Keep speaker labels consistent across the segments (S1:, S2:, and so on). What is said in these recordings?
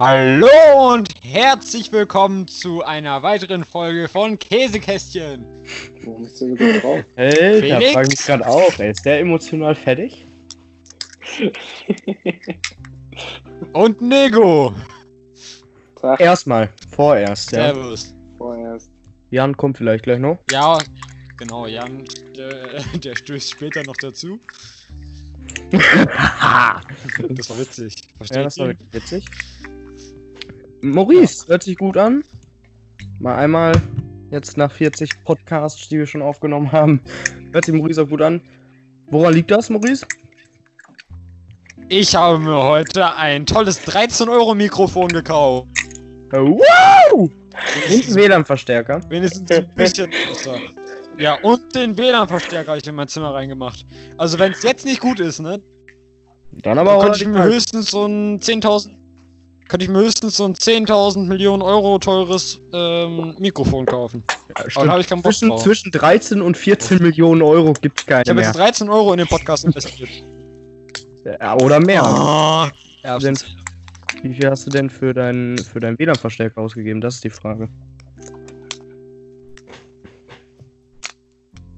S1: Hallo und herzlich willkommen zu einer weiteren Folge von Käsekästchen.
S2: Warum ist der so drauf?
S3: Alter,
S1: Felix?
S3: frag mich gerade auch, ey. Ist der emotional fertig?
S1: Und Nego.
S2: Tag,
S3: Erstmal, vorerst, ja.
S1: Servus.
S2: vorerst.
S3: Jan kommt vielleicht gleich noch.
S1: Ja, genau, Jan, der, der stößt später noch dazu. Das war witzig.
S3: Ja,
S1: Versteht
S3: das war witzig. Maurice, hört sich gut an. Mal einmal, jetzt nach 40 Podcasts, die wir schon aufgenommen haben, hört sich Maurice auch gut an. Woran liegt das, Maurice?
S1: Ich habe mir heute ein tolles 13 Euro Mikrofon gekauft.
S3: Wow! Und WLAN-Verstärker.
S1: Wenigstens ein bisschen besser. Ja, und den WLAN-Verstärker habe ich in mein Zimmer reingemacht. Also wenn es jetzt nicht gut ist, ne,
S3: Dann aber
S1: dann
S3: auch.
S1: könnte ich mir höchstens so ein 10.000 könnte ich mir höchstens so ein 10.000 Millionen Euro teures ähm, Mikrofon kaufen.
S3: Ja,
S1: Aber
S3: stimmt.
S1: da habe ich keinen Bock
S3: zwischen,
S1: drauf.
S3: zwischen 13 und 14 Millionen Euro gibt's keine
S1: Ich habe jetzt 13 Euro in den Podcast investiert.
S3: Ja, oder mehr.
S1: Ah, ja,
S3: Denn, wie viel hast du denn für deinen für deinen WLAN-Verstärker ausgegeben? Das ist die Frage.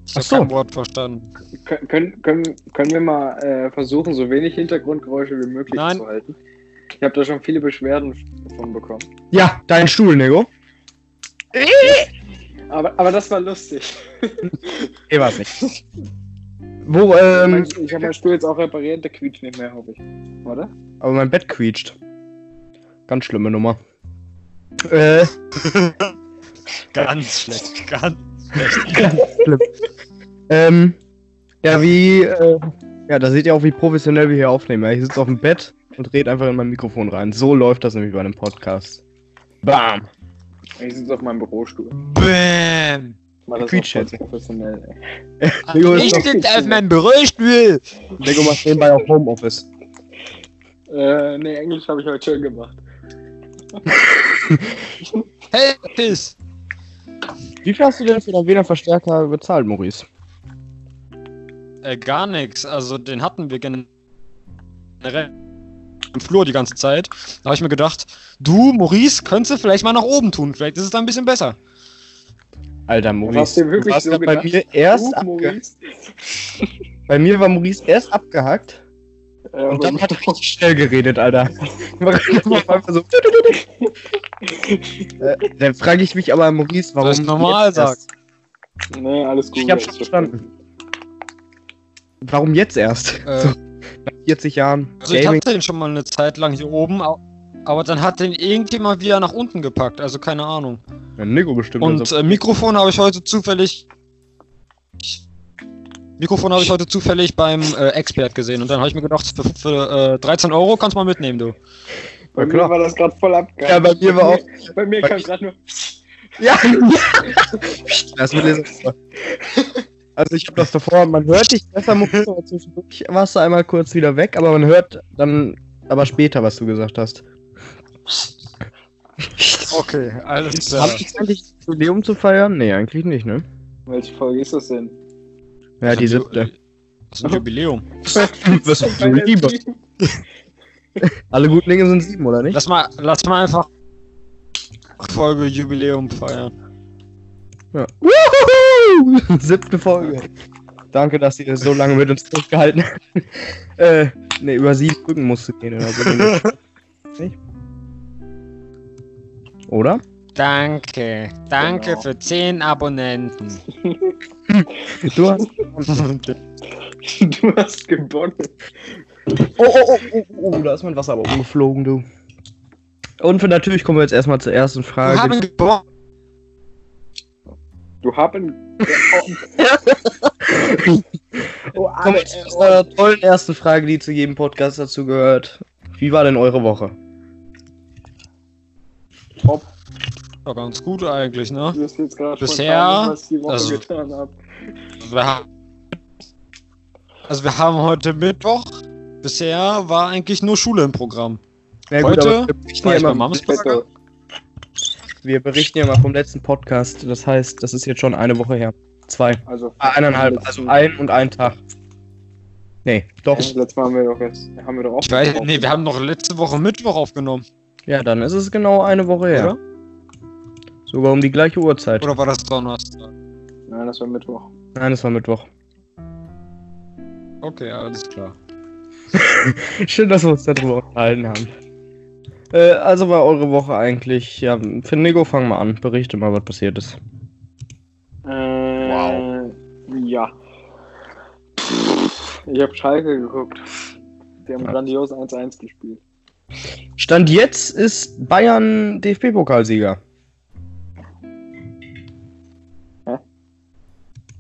S1: ich habe
S3: Ach so.
S1: kein Wort verstanden.
S2: Kön können, können, können wir mal äh, versuchen, so wenig Hintergrundgeräusche wie möglich
S1: Nein.
S2: zu halten? Ich habe da schon viele Beschwerden von bekommen.
S3: Ja, dein Stuhl, Nego.
S2: Aber, aber das war lustig.
S3: Eh, was nicht. Wo,
S2: ich
S3: ähm,
S2: ich habe meinen Stuhl jetzt auch repariert, der quietscht nicht mehr, hoffe ich. Oder?
S3: aber mein Bett quietscht. Ganz schlimme Nummer. Äh,
S1: Ganz schlecht, ganz
S3: schlimm. ähm, ja, wie, äh, ja, da seht ihr auch, wie professionell wir hier aufnehmen. Ich sitze auf dem Bett und rede einfach in mein Mikrofon rein. So läuft das nämlich bei einem Podcast. Bam!
S2: Ich sitze auf meinem Bürostuhl. Mal das professionell, ey.
S3: Ist
S1: Ich sitze auf meinem Bürostuhl.
S3: Nego macht nebenbei auch Homeoffice.
S2: Äh, nee, Englisch habe ich heute schön gemacht.
S1: Hey, Piss.
S3: Wie viel hast du denn für deinen WLAN-Verstärker bezahlt, Maurice?
S1: Äh, gar nichts. Also den hatten wir generell im Flur die ganze Zeit. Da habe ich mir gedacht, du, Maurice, könntest du vielleicht mal nach oben tun. Vielleicht ist es dann ein bisschen besser.
S3: Alter,
S2: hast
S3: Maurice,
S2: du wirklich
S3: warst
S2: so
S3: bei
S2: gedacht?
S3: mir erst
S2: Maurice.
S3: Bei mir war Maurice erst abgehackt
S2: Äh,
S3: und dann hat er richtig schnell geredet, Alter. So. äh, dann frage ich mich aber, Maurice, warum.
S1: Ich normal
S3: erst?
S2: Nee, alles gut.
S3: Ich hab
S2: alles
S3: schon verstanden. Warum jetzt erst?
S1: Äh,
S3: So, nach 40 Jahren
S1: Also ich hatte den schon mal eine Zeit lang hier oben, aber dann hat den irgendjemand wieder nach unten gepackt, also keine Ahnung.
S3: Ja, Nico bestimmt.
S1: Und
S3: also.
S1: äh, Mikrofon habe ich heute zufällig. Mikrofon habe ich heute zufällig beim äh, Expert gesehen und dann habe ich mir gedacht, für, für äh, 13 Euro kannst du mal mitnehmen, du.
S2: Bei
S3: Ja,
S2: mir war das gerade voll abgegangen.
S3: Ja, bei mir war auch.
S2: Bei mir
S3: bei-
S2: kam gerade nur.
S3: Ja! das wird jetzt. Also ich habe das davor, man hört dich besser, Maurice, aber zwischendurch warst du einmal kurz wieder weg, aber man hört dann aber später, was du gesagt hast.
S1: Okay, alles
S3: Haben wir eigentlich das Jubiläum zu feiern? Nee, eigentlich nicht, ne?
S2: Welche Folge ist das denn?
S3: Ja, die siebte.
S1: Das ist ein Jubiläum.
S3: Was hast du lieber? Alle guten Dinge sind sieben, oder nicht?
S1: Lass mal, lass mal einfach Folge Jubiläum feiern.
S3: Wuhu! Siebte Folge. Danke, dass ihr so lange mit uns durchgehalten habt. äh, ne, über sieben Brücken musst du gehen oder so. Nicht? Oder?
S1: Danke, danke
S2: Genau.
S1: für 10 Abonnenten.
S3: Du hast.
S2: Du hast gewonnen.
S3: Oh, oh, oh, oh, oh, da ist mein Wasser aber umgeflogen, du. Und für, natürlich kommen wir jetzt erstmal zur ersten
S1: Wir
S3: Frage.
S1: haben gewonnen.
S2: Du haben. oh,
S3: Kommen wir zu einer tollen ersten Frage, die zu jedem Podcast dazu gehört. Wie war denn eure Woche?
S2: top.
S1: War ganz gut eigentlich, ne?
S2: Du hast jetzt gerade
S1: Bisher,
S2: spontan, was ich die Woche
S1: also-
S2: getan habe.
S1: Wir haben, also wir haben heute Mittwoch. Bisher war eigentlich nur Schule im Programm.
S3: Ja,
S1: Heute
S3: aber wir berichten,
S1: War ich bei
S3: immer,
S1: Mams Burger?
S3: Wir berichten ja mal vom letzten Podcast. Das heißt, das ist jetzt schon eine Woche her. Zwei.
S2: Also,
S3: Ah, eineinhalb. Also ein und ein Tag. Nee, doch.
S2: letztes Mal haben wir doch jetzt. Haben wir doch auch.
S1: Ich weiß, nee, wir haben noch letzte Woche Mittwoch aufgenommen.
S3: Ja, dann ist es genau eine Woche her.
S1: Oder?
S3: Sogar um die gleiche Uhrzeit.
S1: Oder war das Donnerstag?
S2: Nein, das war Mittwoch.
S3: Nein, es war Mittwoch.
S1: Okay, alles klar.
S3: Schön, dass wir uns darüber unterhalten haben. Äh, also war eure Woche eigentlich. Ja, für Nico, fang mal an. Berichte mal, was passiert ist.
S2: Äh, wow. Ja. Ich habe Schalke geguckt. Die haben
S3: Ja.
S2: grandios 1-1 gespielt.
S3: Stand jetzt ist Bayern DFB-Pokalsieger.
S2: Hä?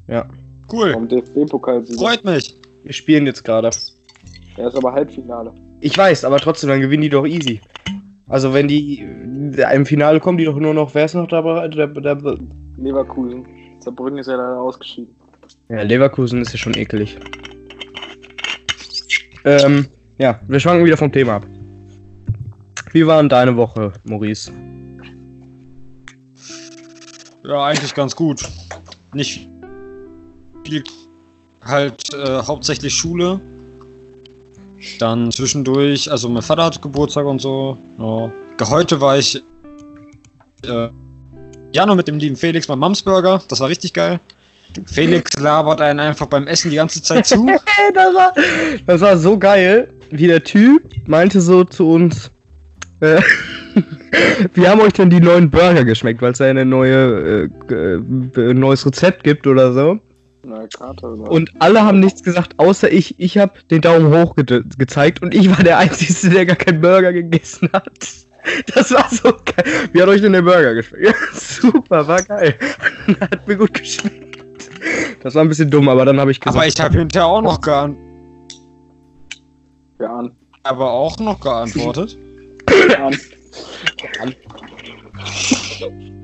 S3: Ja,
S1: Cool.
S2: Vom DFB-Pokal-Sieger.
S1: Freut mich.
S3: wir spielen jetzt gerade.
S2: Er ist aber Halbfinale.
S3: Ich weiß, aber trotzdem, dann gewinnen die doch easy. Also wenn die im Finale kommen, die doch nur noch, wer ist noch dabei? Der, der,
S2: Leverkusen. Saarbrücken ist ja leider ausgeschieden.
S3: ja, Leverkusen ist ja schon ekelig. Ähm, ja, wir schwanken wieder vom Thema ab. Wie war denn deine Woche, Maurice?
S1: Ja, eigentlich ganz gut. Nicht viel. Halt äh, hauptsächlich Schule. Dann zwischendurch, also mein Vater hatte Geburtstag und so. Ja. Heute war ich äh, ja noch mit dem lieben Felix beim Mamsburger. Das war richtig geil. Felix labert einen einfach beim Essen die ganze Zeit zu.
S3: Das war, das war so geil, wie der Typ meinte so zu uns, äh, wie haben euch denn die neuen Burger geschmeckt, weil es ja eine neue, äh, äh, ein neues Rezept gibt oder so.
S2: Oder?
S3: Und alle haben nichts gesagt, außer ich. Ich habe den Daumen hoch ge gezeigt und ich war der Einzige, der gar keinen Burger gegessen hat. Das war so geil. Wie hat euch denn der Burger geschmeckt? Ja, super, war geil. Hat mir gut geschmeckt. Das war ein bisschen dumm, aber dann habe ich gesagt.
S1: Aber ich habe hinterher auch noch geantwortet.
S2: Ja.
S1: Aber auch noch geantwortet.
S2: an.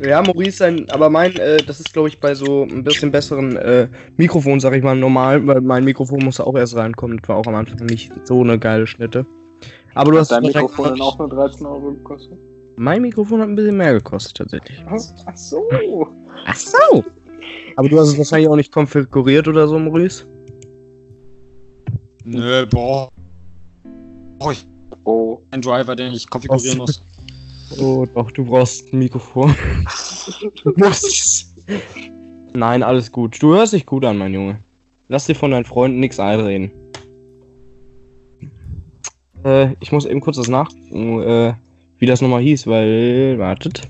S3: Ja, Maurice, sein, aber mein, äh, das ist glaube ich bei so ein bisschen besseren äh, Mikrofon, sag ich mal, normal, weil mein Mikrofon musste auch erst reinkommen. Das war auch am Anfang nicht so eine geile Schnitte. Aber du hast
S2: Dein Mikrofon dann auch nur 13 Euro gekostet?
S3: Mein Mikrofon hat ein bisschen mehr gekostet tatsächlich.
S2: Ach so.
S3: Ach so. Aber du hast es wahrscheinlich auch nicht konfiguriert oder so, Maurice?
S1: Nö, boah. Ich
S2: Oh.
S1: einen Driver, den ich konfigurieren muss.
S3: Oh, doch, du brauchst ein Mikrofon. du musst. Nein, alles gut. Du hörst dich gut an, mein Junge. Lass dir von deinen Freunden nichts einreden. Äh, ich muss eben kurz das nachgucken, äh, wie das nochmal hieß, weil. Wartet.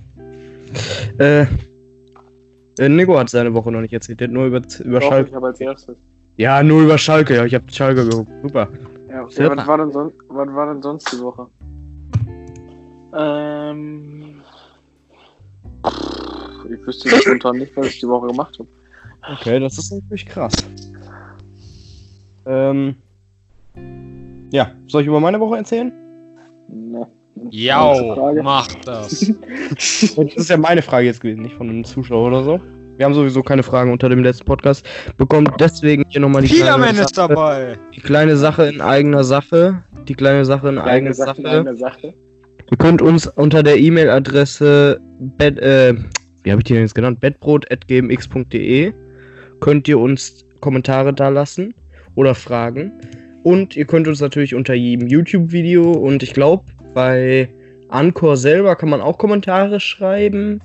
S3: Äh. äh, Nico hat seine Woche noch nicht erzählt, der hat nur über, über
S2: Doch,
S3: Schalke.
S2: ich habe als erstes.
S3: Ja, nur über Schalke, ja, ich hab Schalke geguckt. Super.
S2: Ja, ja was, war denn was war denn sonst die Woche? Ähm. Ich wüsste jetzt spontan nicht, was ich die Woche gemacht habe.
S3: Okay, das ist natürlich krass. Ähm. Ja, soll ich über meine Woche erzählen?
S2: Ne.
S1: Ja,
S2: Frage.
S1: mach das.
S3: Das ist ja meine Frage jetzt gewesen, nicht von einem Zuschauer oder so. Wir haben sowieso keine Fragen unter dem letzten Podcast. Bekommt deswegen hier nochmal die,
S1: Peterman
S3: kleine
S1: ist
S3: Sache-
S1: dabei.
S3: die kleine Sache in eigener Sache. Die kleine Sache in eigener
S2: Sache,
S3: Sache. Ihr könnt uns unter der E-Mail-Adresse bed, äh, wie habe ich die denn jetzt genannt? bedbrot.gmx.de könnt ihr uns Kommentare da lassen oder Fragen. Und ihr könnt uns natürlich unter jedem YouTube-Video und ich glaube, bei Anchor selber kann man auch Kommentare schreiben.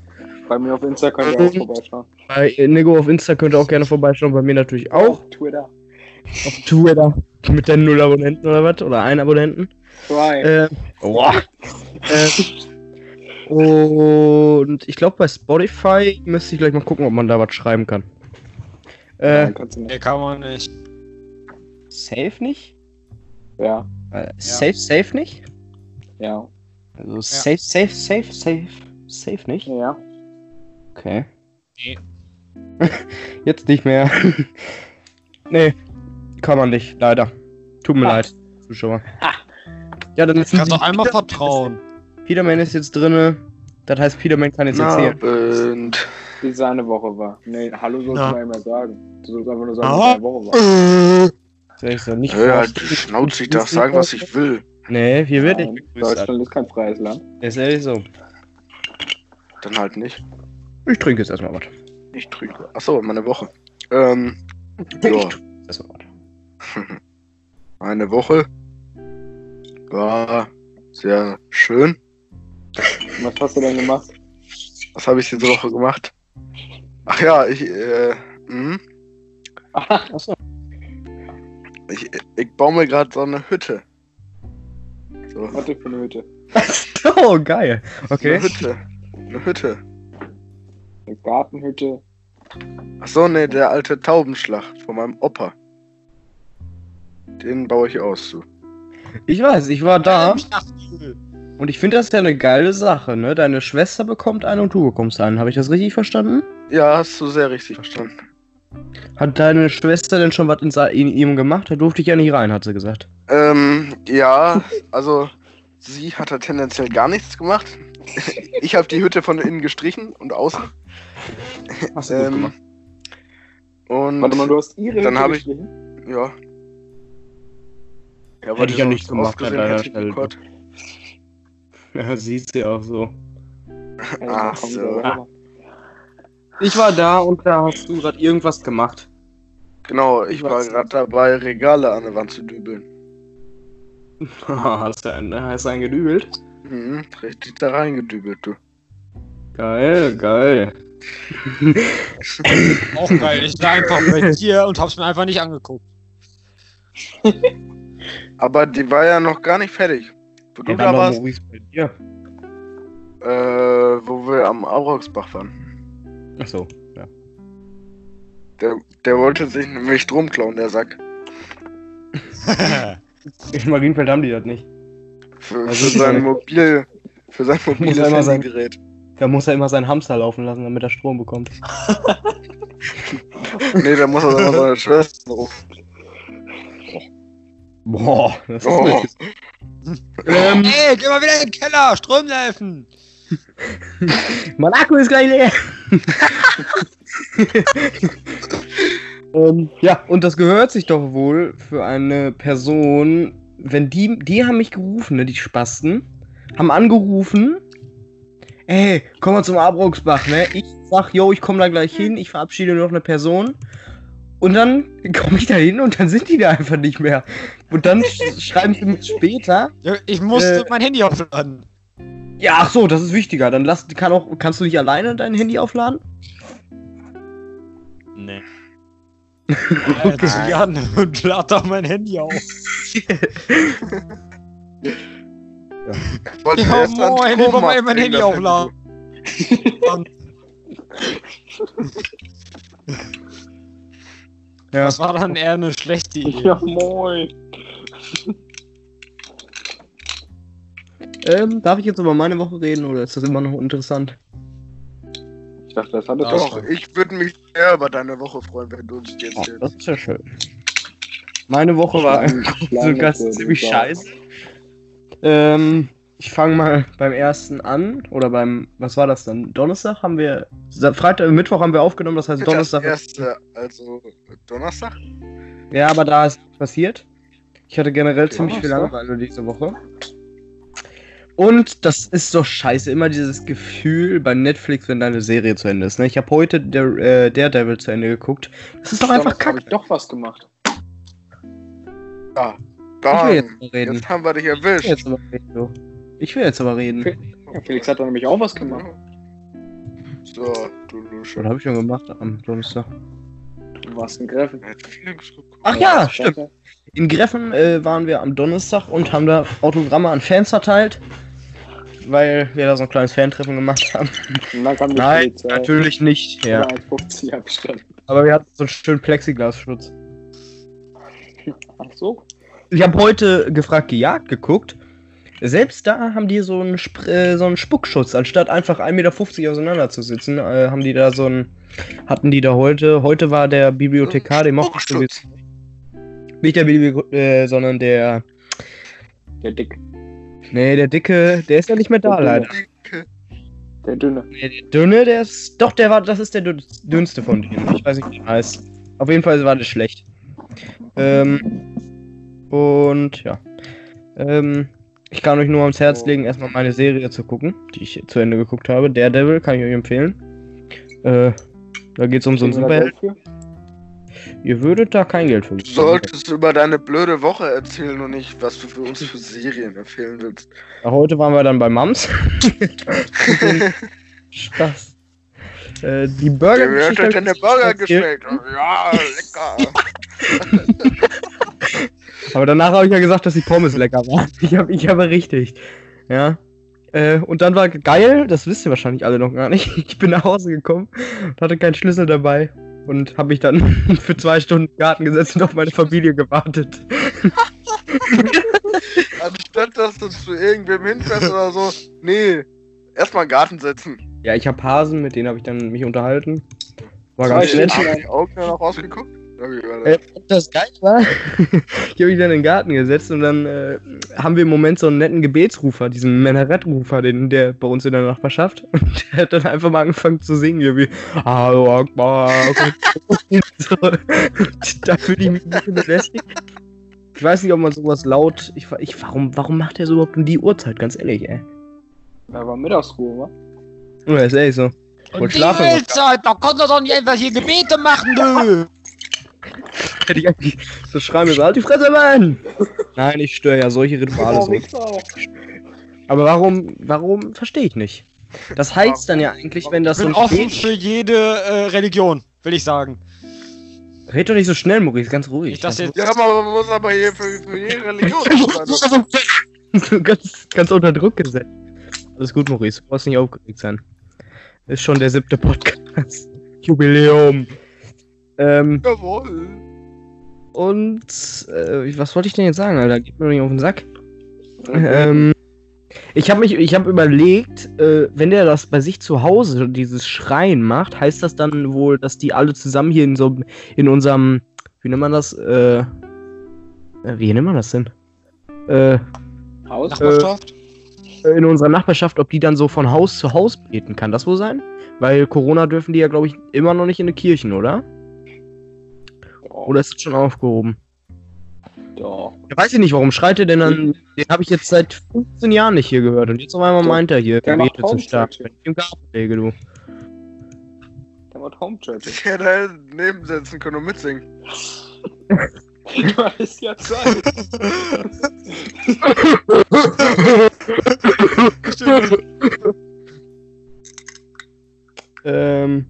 S2: Bei mir auf Insta könnt ihr auch vorbeischauen.
S3: Bei Nico auf Insta könnt ihr auch gerne vorbeischauen, bei mir natürlich auch.
S2: Auf Twitter.
S3: Auf Twitter mit den null Abonnenten oder was? Oder ein Abonnenten.
S2: Zwei.
S3: Äh, boah. äh, und ich glaube, bei Spotify müsste ich gleich mal gucken, ob man da was schreiben kann. Äh,
S2: Nein, kannst du nicht.
S1: Nee, kann man nicht.
S3: safe nicht?
S2: Ja.
S3: Äh, Safe, safe nicht?
S2: Ja.
S3: Also safe, safe, safe, safe, safe nicht?
S2: Ja.
S3: Okay.
S1: Nee.
S3: Jetzt nicht mehr. nee, kann man nicht, leider. Tut mir
S2: Ah.
S3: leid, Zuschauer. Ja, dann ist
S1: Kannst doch einmal vertrauen.
S3: Peterman ist jetzt drinne. Das heißt, Peterman kann jetzt erzählen.
S4: Abend.
S2: Wie seine Woche war. Nee, hallo sollst
S1: Ja.
S2: du mal immer sagen. Du sollst einfach nur sagen,
S1: Ah.
S2: wie deine Woche war.
S3: Soll ich so nicht
S4: Hör halt Schnauze, ich darf sagen, was ich will.
S3: Nee, hier wird nicht begrüßt.
S2: Deutschland ist kein freies Land.
S3: Ist ehrlich so.
S4: Dann halt nicht.
S3: Ich trinke jetzt erstmal was.
S4: Ich trinke. Achso, meine Woche. Ähm, ja,
S3: Erstmal was.
S4: meine Woche war sehr schön.
S2: Was hast du denn gemacht?
S4: Was habe ich diese Woche gemacht? Ach ja, ich, äh, mhm.
S2: Ach, achso.
S4: ich, ich baue mir gerade so eine Hütte. So,
S2: denn für eine Hütte?
S3: Oh, geil. Okay.
S4: eine Hütte. Eine Hütte.
S2: Eine Gartenhütte.
S4: Ach so, nee, der alte Taubenschlag von meinem Opa. Den baue ich aus, du.
S3: Ich weiß, ich war da und ich finde das ja eine geile Sache, ne? Deine Schwester bekommt einen und du bekommst einen. Habe ich das richtig verstanden?
S4: Ja, hast du sehr richtig verstanden.
S3: Hat deine Schwester denn schon was in, ihm gemacht? Da durfte ich ja nicht rein, hat sie gesagt.
S4: Ähm, ja, also sie hat da tendenziell gar nichts gemacht. Ich habe die Hütte von innen gestrichen und außen.
S2: Hast du gut
S4: Ähm,
S2: gemacht.
S4: und
S2: Warte mal, du hast ihre
S4: dann
S2: Hütte
S4: hab ich-
S2: gestrichen?
S4: ja. Ja,
S3: Hätte ich ja nicht gemacht an deiner Stelle. Ja, sieht sie auch so.
S4: Ach so.
S2: sauber.
S3: Ich war da und da hast du gerade irgendwas gemacht.
S4: Genau, ich war gerade dabei, Regale an der Wand zu dübeln.
S3: hast du einen, hast du einen gedübelt?
S4: Mhm, richtig da reingedübelt, du.
S3: Geil, geil.
S1: Auch geil. Ich war einfach bei dir und hab's mir einfach nicht angeguckt.
S4: Aber die war ja noch gar nicht fertig. Wo du da warst,
S3: Maurice bei dir.
S4: äh, wo wir am Aurochsbach waren.
S3: Achso, ja.
S4: Der, der wollte sich nämlich Strom klauen, der Sack.
S3: In Marienfeld haben die das nicht.
S4: Für,
S3: Also
S4: für sein
S3: ja-
S4: Mobil, für sein mobiles
S3: sein-
S4: Handygerät.
S3: Da muss er immer seinen Hamster laufen lassen, damit er Strom bekommt.
S4: Nee, da muss er dann seine Schwester rufen.
S3: Boah, das ist
S4: Oh.
S3: Ähm,
S1: Ey, geh mal wieder in den Keller, Ström helfen.
S3: mein Akku ist gleich leer. ähm, ja, und das gehört sich doch wohl für eine Person, wenn die, die haben mich gerufen, ne, die Spasten, haben angerufen, ey, komm mal zum Abrucksbach, ne? Ich sag, yo, ich komme da gleich hin, ich verabschiede noch eine Person. Und dann komme ich da hin und dann sind die da einfach nicht mehr. Und dann sch schreiben sie mir später,
S1: Ja, Ich musste
S3: Äh.
S1: mein Handy aufladen.
S3: ja, ach so, das ist wichtiger. Dann lass, kann auch, kannst du nicht alleine dein Handy aufladen?
S1: Nee. okay. Ja, und lad doch mein Handy auf.
S4: Ich wollte
S1: Ja,
S4: erst
S1: moin, ich mal eben mein Handy aufladen.
S3: Ja.
S1: Das war dann eher eine schlechte Idee.
S2: Ja, moin.
S3: Ähm, darf ich jetzt über meine Woche reden oder ist das immer noch interessant?
S2: Ich dachte, das
S1: Ja,
S2: doch.
S4: Doch, ich würde mich sehr über deine Woche freuen, wenn du uns die
S3: Oh,
S4: erzählst.
S3: das ist ja schön. Meine Woche war sogar ziemlich scheiße. Ähm, ich fange mal beim ersten an. Oder beim, was war das dann? Donnerstag haben wir, Freitag, Mittwoch haben wir aufgenommen, das heißt
S4: Das
S3: Donnerstag.
S4: erste, also Donnerstag?
S3: Ja, aber da ist nichts passiert. Ich hatte generell ziemlich viel
S2: Donnerstag?
S3: Langeweile diese Woche. Und das ist doch scheiße, immer dieses Gefühl bei Netflix, wenn deine Serie zu Ende ist. Ne? Ich habe heute der, äh, Daredevil zu Ende geguckt. Das ist doch einfach
S2: habe
S3: kacke.
S2: ich doch was gemacht.
S4: Ja.
S3: Will
S4: Bam.
S3: jetzt.
S4: Jetzt haben wir dich erwischt.
S3: Ich will jetzt aber reden.
S2: Ja, Felix hat da nämlich auch was gemacht.
S4: So, du Lusche.
S3: Was habe ich schon gemacht am Donnerstag?
S2: Du warst in Greffen.
S3: Ach ja, stimmt. In Greffen äh, waren wir am Donnerstag und haben da Autogramme an Fans verteilt. Weil wir da so ein kleines Fantreffen gemacht haben. Nein,
S2: Polizei.
S3: natürlich nicht. Ja.
S2: Ja. 50 Abstand.
S3: Aber wir hatten so einen schönen Plexiglasschutz.
S2: Ach so.
S3: Ich habe heute gefragt, gejagt geguckt. Selbst da haben die so einen, Sp äh, so einen Spuckschutz. Anstatt einfach 1,50 Meter auseinander zu sitzen, äh, haben die da so einen. Hatten die da heute. Heute war der Bibliothekar, den mochte ich sowieso. Nicht der Bibliothekar, äh, sondern der.
S2: Der Dick.
S3: Nee, der Dicke, der ist ja nicht mehr da,
S2: Der
S3: leider.
S2: Der Dünne.
S3: Nee, der Dünne, der ist. Doch, der war. Das ist der dünn- dünnste von denen. Ich weiß nicht, wie der heißt. Auf jeden Fall war das schlecht. Ähm. Und ja. Ähm. Ich kann euch nur ans Herz legen, erstmal meine Serie zu gucken, die ich zu Ende geguckt habe. Daredevil kann ich euch empfehlen. Äh, da geht es um so einen
S2: Kriegen wir da
S3: Superheld.
S2: Geld
S3: ihr würdet da kein Geld für
S4: Du solltest über deine blöde Woche erzählen und nicht, was du für uns für Serien empfehlen willst.
S3: Ja, Heute waren wir dann bei Mams. Spaß. Äh, die Burger.
S4: Mir hat
S3: hab
S4: deine
S3: ich
S4: Burger geschmeckt. Ja, lecker.
S3: Aber danach habe ich ja gesagt, dass die Pommes lecker waren. Ich habe ich hab berichtigt. Ja. Äh, und dann war geil, das wisst ihr wahrscheinlich alle noch gar nicht. Ich bin nach Hause gekommen und hatte keinen Schlüssel dabei und habe mich dann für zwei Stunden im Garten gesetzt und auf meine Familie gewartet.
S4: Anstatt dass du zu irgendwem hinfährst oder so. Nee, erstmal den Garten setzen.
S3: Ja, ich habe Hasen, mit denen habe ich dann mich unterhalten. War
S2: Zwei
S3: ganz nett.
S4: Augen noch rausgeguckt?
S3: Äh,
S4: das?
S3: das geil war, ich habe mich dann in den Garten gesetzt und dann äh, haben wir im Moment so einen netten Gebetsrufer, diesen Menaret-Rufer, den der bei uns in der Nachbarschaft. Und der hat dann einfach mal angefangen zu singen, irgendwie Hallo Akbar. so. Und Da fühle ich mich ein bisschen belästigt. Ich weiß nicht, ob man sowas laut. Ich, ich, warum, warum macht der so überhaupt um die Uhrzeit, ganz ehrlich, ey?
S2: Da war Mittagsruhe, wa?
S3: Ja, ist ehrlich so.
S1: Und
S3: Wollt
S1: die
S3: schlafen.
S1: Weltzeit, da konnte doch nicht einfach hier Gebete machen, du!
S3: Hätte ich eigentlich so schreien müssen, halt die Fresse, Mann! Nein, ich störe ja solche Rituale so. Aber warum, warum, verstehe ich nicht. Das heißt dann ja eigentlich, wenn das
S1: Ich
S3: so
S1: bin
S3: ein
S1: offen für jede äh, Religion, will ich sagen.
S3: Red doch nicht so schnell, Maurice, ganz ruhig.
S1: Dass
S3: Ganz
S1: jetzt-
S4: Ja, aber man muss aber hier für, für jede Religion sein.
S3: ganz, ganz unter Druck gesetzt. Alles gut, Maurice, du brauchst nicht aufgeregt sein. Ist schon der siebte Podcast. Jubiläum. Ähm,
S4: Jawohl.
S3: und, äh, was wollte ich denn jetzt sagen, Alter? Geht mir doch nicht auf den Sack. Ähm, ich habe mich, ich habe überlegt, äh, wenn der das bei sich zu Hause dieses Schreien macht, heißt das dann wohl, dass die alle zusammen hier in so in unserem, wie nennt man das? Äh, äh, wie nennt man das denn? Äh,
S2: Haus?
S1: Nachbarschaft?
S3: in unserer Nachbarschaft, ob die dann so von Haus zu Haus beten kann. Das wohl sein? Weil Corona dürfen die ja, glaube ich, immer noch nicht in die Kirchen, oder? Oder ist das schon aufgehoben?
S2: Doch.
S3: Ja, weiß ich nicht, warum schreit er denn dann? Den habe ich jetzt seit 15 Jahren nicht hier gehört. Und jetzt auf einmal
S2: Der-
S3: meint er hier,
S2: der
S3: Gebete zu stark. Wenn ich im Garten lege, du.
S2: Der macht Home Church.
S4: Ich hätte neben sitzen können und mitsingen.
S2: Du hattest ja Zeit.
S3: Ähm,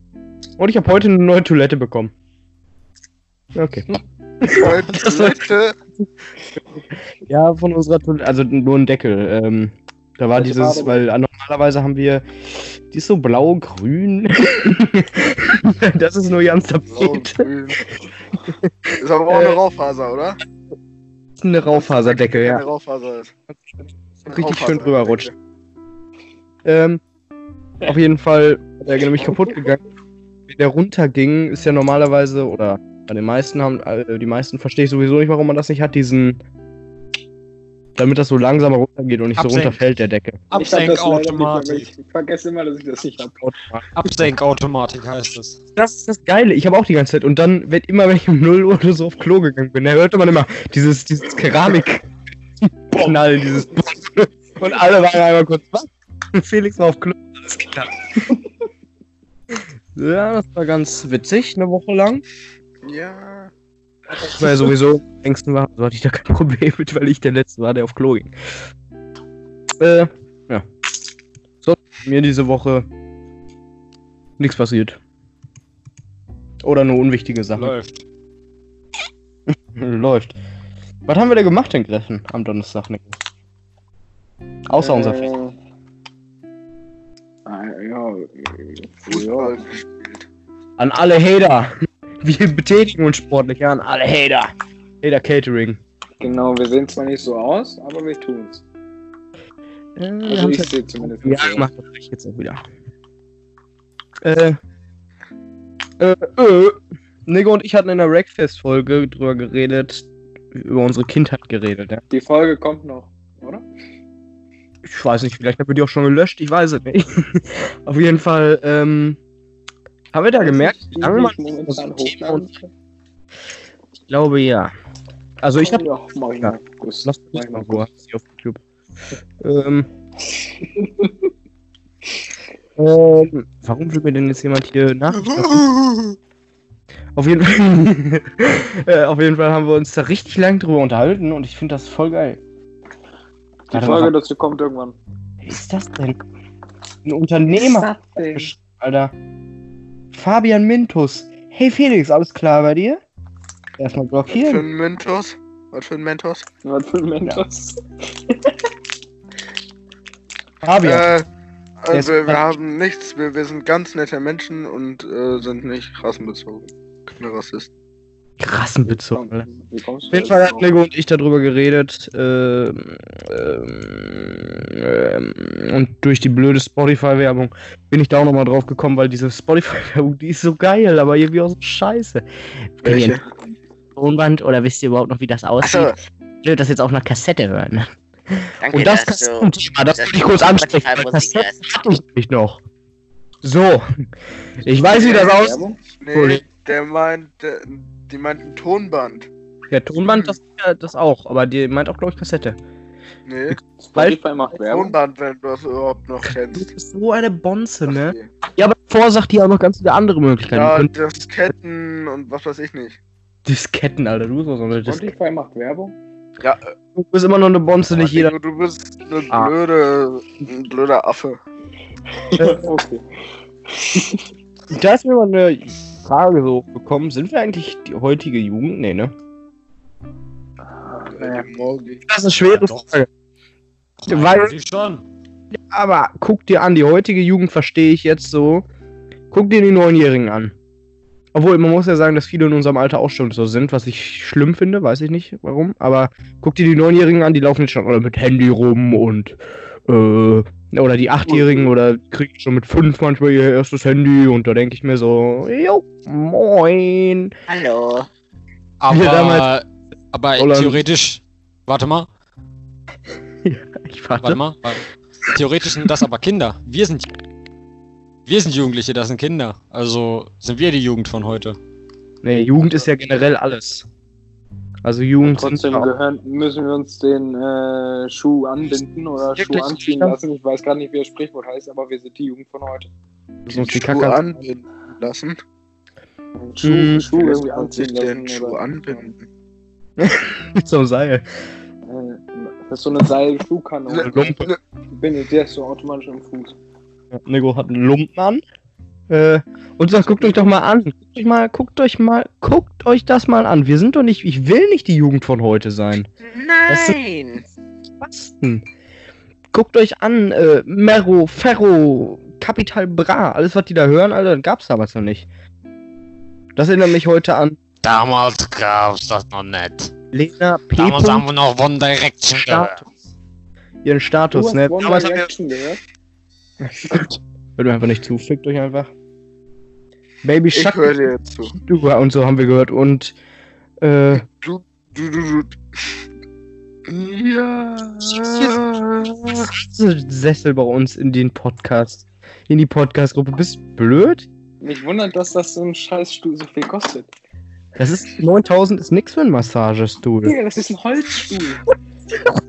S3: und ich habe heute eine neue Toilette bekommen. Okay.
S4: Toilette.
S3: Ja, von unserer Toilette, also nur ein Deckel. Ähm, da war
S2: Welche
S3: dieses,
S2: Farbe
S3: weil äh, normalerweise haben wir, die ist so blau-grün. das ist nur ganz tapet.
S4: Ist aber auch eine Raufaser, oder?
S3: Das ist eine Rauffaserdeckel,
S4: Eine
S3: ja.
S4: Raufaser ist.
S3: Richtig schön drüber rutscht. Ähm, auf jeden Fall ist er nämlich kaputt gegangen. Wenn der runterging, ist ja normalerweise, oder bei den meisten haben, äh, die meisten verstehe ich sowieso nicht, warum man das nicht hat, diesen, damit das so langsamer runtergeht und nicht so
S1: Absenk.
S3: runterfällt, der
S2: mehr
S1: Absenkautomatik.
S2: Ich vergesse immer, dass ich das nicht hab.
S1: Absenkautomatik heißt es.
S3: Das ist das Geile. Ich habe auch die ganze Zeit. Und dann, wenn immer, wenn ich um 0 Uhr oder so auf Klo gegangen bin, da hörte man immer dieses, dieses Keramik. Knall, dieses. Und alle waren einmal kurz, was? Felix war auf Klo, alles klar. Ja, das war ganz witzig, eine Woche lang.
S4: Ja.
S3: Das war ja sowieso am längsten war, so hatte ich da kein Problem mit, weil ich der Letzte war, der auf Klo ging. Äh, ja. So, mir diese Woche nichts passiert. Oder nur unwichtige Sachen.
S1: Läuft.
S3: Läuft. Was haben wir da gemacht in Greffen am Donnerstag, Nick? Außer unser Fest.
S2: äh, ja, äh,
S4: Fußball gespielt.
S3: An alle Hater. Wir betätigen uns sportlich an alle Hater. Hater Catering.
S2: Genau, wir sehen zwar nicht so aus, aber wir tun's.
S3: Äh,
S2: Also ich
S3: halt
S2: sehe zumindest
S3: ja
S2: so.
S3: gemacht, das jetzt auch wieder. Äh. Äh, äh. Nico und ich hatten in der Wreckfest-Folge drüber geredet, über unsere Kindheit geredet, ja.
S2: Die Folge kommt noch, oder?
S3: Ich weiß nicht, vielleicht haben wir die auch schon gelöscht, ich weiß es nicht. Auf jeden Fall, ähm, haben wir da gemerkt,
S2: Die,
S3: lange
S2: momentan
S3: das Thema
S2: hochladen.
S3: Ich glaube ja. Also ich habe
S2: Ja, mach ich mal.
S3: Lass mich
S2: ich
S3: mal die auf YouTube. ähm, ähm, warum will mir denn jetzt jemand hier Nachrichten? Auf jeden Fall, äh, auf jeden Fall haben wir uns da richtig lang drüber unterhalten und ich finde das voll geil.
S2: Die
S3: Warte
S2: Folge dazu kommt irgendwann.
S3: was ist das denn? Ein Unternehmer, Alter. Fabian Mintus. Hey Felix, alles klar bei dir? Erstmal
S4: Was für
S3: blockieren.
S4: ein Mentos? Was für ein Mentos?
S2: Was für ein Mentos.
S3: Fabian.
S4: Äh, also wir, wir haben nichts, wir, wir sind ganz nette Menschen und äh, sind nicht rassenbezogen. Keine Rassisten.
S3: Alter.
S2: Wie kommst du
S3: Auf jeden
S2: da
S3: Fall hat Lego und ich darüber geredet. Ähm, ähm, ähm, und durch die blöde Spotify-Werbung bin ich da auch nochmal drauf gekommen, weil diese Spotify-Werbung, die ist so geil, aber irgendwie auch so scheiße.
S4: Welche?
S5: Tonband oder wisst ihr überhaupt noch, wie das aussieht? Ich will das jetzt auch nach Kassette hören. ne?
S6: Danke,
S3: Und das Kassettenthema, das wollte ich kurz ansprechen.
S6: Hörst.
S3: hatte ich nämlich noch. So. Ich weiß, wie das aussieht.
S4: Nee, der meint, der, die meinten Tonband.
S3: Der Tonband, das, ja, das auch, aber die meint auch, glaube ich, Kassette.
S4: Nee,
S2: Spotify macht Werbung.
S4: Tonband, wenn du das überhaupt noch
S3: Du
S4: kennst.
S3: bist so eine Bonze, ne?
S4: Okay.
S3: Ja, aber davor sagt die auch noch ganz viele andere Möglichkeiten.
S4: Ja,
S3: Ja,
S4: Disketten und was weiß ich nicht.
S3: Disketten, Alter, du bist auch so eine Diskette.
S2: Spotify macht Werbung.
S4: Ja,
S3: Du bist immer noch eine Bonze, nicht jeder.
S4: Nico, du bist eine
S3: Ah.
S4: blöde, ein blöder Affe.
S2: Okay.
S3: Da ist mir mal eine Frage so bekommen. Sind wir eigentlich die heutige Jugend? Nee, ne?
S2: Naja.
S4: Morgen.
S3: Das ist eine schwere
S1: Ja.
S3: Frage. Weil,
S1: Eigentlich schon.
S3: aber guck dir an, die heutige Jugend verstehe ich jetzt so. Guck dir die Neunjährigen an. Obwohl, man muss ja sagen, dass viele in unserem Alter auch schon so sind, was ich schlimm finde, weiß ich nicht warum. Aber guck dir die Neunjährigen an, die laufen jetzt schon alle mit Handy rum und äh, oder die Achtjährigen oder kriegen schon mit fünf manchmal ihr erstes Handy und da denke ich mir so, jo, moin.
S6: Hallo.
S1: Aber, aber theoretisch. Warte mal,
S3: Ich
S1: warte mal. warte. Theoretisch sind das aber Kinder. Wir sind. Wir sind Jugendliche, das sind Kinder. Also sind wir die Jugend von heute.
S3: Nee, Jugend ist ja generell alles. Also Jugend sind
S2: Trotzdem gehören, müssen wir uns den äh, Schuh anbinden oder Schuh anziehen lassen. Ich weiß gar nicht, wie das Sprichwort heißt, aber wir sind die Jugend von heute.
S3: müssen uns die
S4: Schuh
S3: Kacke
S4: anbinden lassen.
S2: Schuh,
S3: Mm,
S2: Schuh irgendwie anziehen
S4: sich
S2: lassen.
S4: den Schuh
S2: oder-
S4: anbinden.
S3: mit so einem Seil.
S2: Äh, das ist so eine Seil-Schuhkanone.
S3: Lumpe.
S2: Bin der ist so automatisch im Fuß.
S3: Ja, Nico hat einen Lumpen an. Äh, und sagt, guckt euch doch mal an. Guckt euch mal, guckt euch mal, guckt euch das mal an. Wir sind doch nicht, ich will nicht die Jugend von heute sein.
S6: Nein.
S3: Was denn? Guckt euch an, äh, Mero, Ferro, Capital Bra, alles was die da hören, Alter, das gab's damals noch nicht. Das erinnert mich heute an
S1: Damals gab's das noch nicht.
S3: Lena P.
S1: Damals haben wir noch One Direction gehört.
S3: Status. Ihren Status, ne?
S2: One
S3: Damals haben wir
S2: Direction gehört?
S3: Hört mir einfach nicht zu, fickt euch einfach. Baby
S4: Ich
S3: Shark
S4: höre dir jetzt zu.
S3: und so haben wir gehört und äh,
S4: Du, du, du. Ja.
S3: Sessel bei uns in den Podcast, in die Podcast-Gruppe. Bist du blöd?
S2: Mich wundert, dass das so ein Scheißstuhl so viel kostet.
S3: Das ist 9000 ist nix für einen Massagestuhl.
S2: Digga, das ist ein Holzstuhl.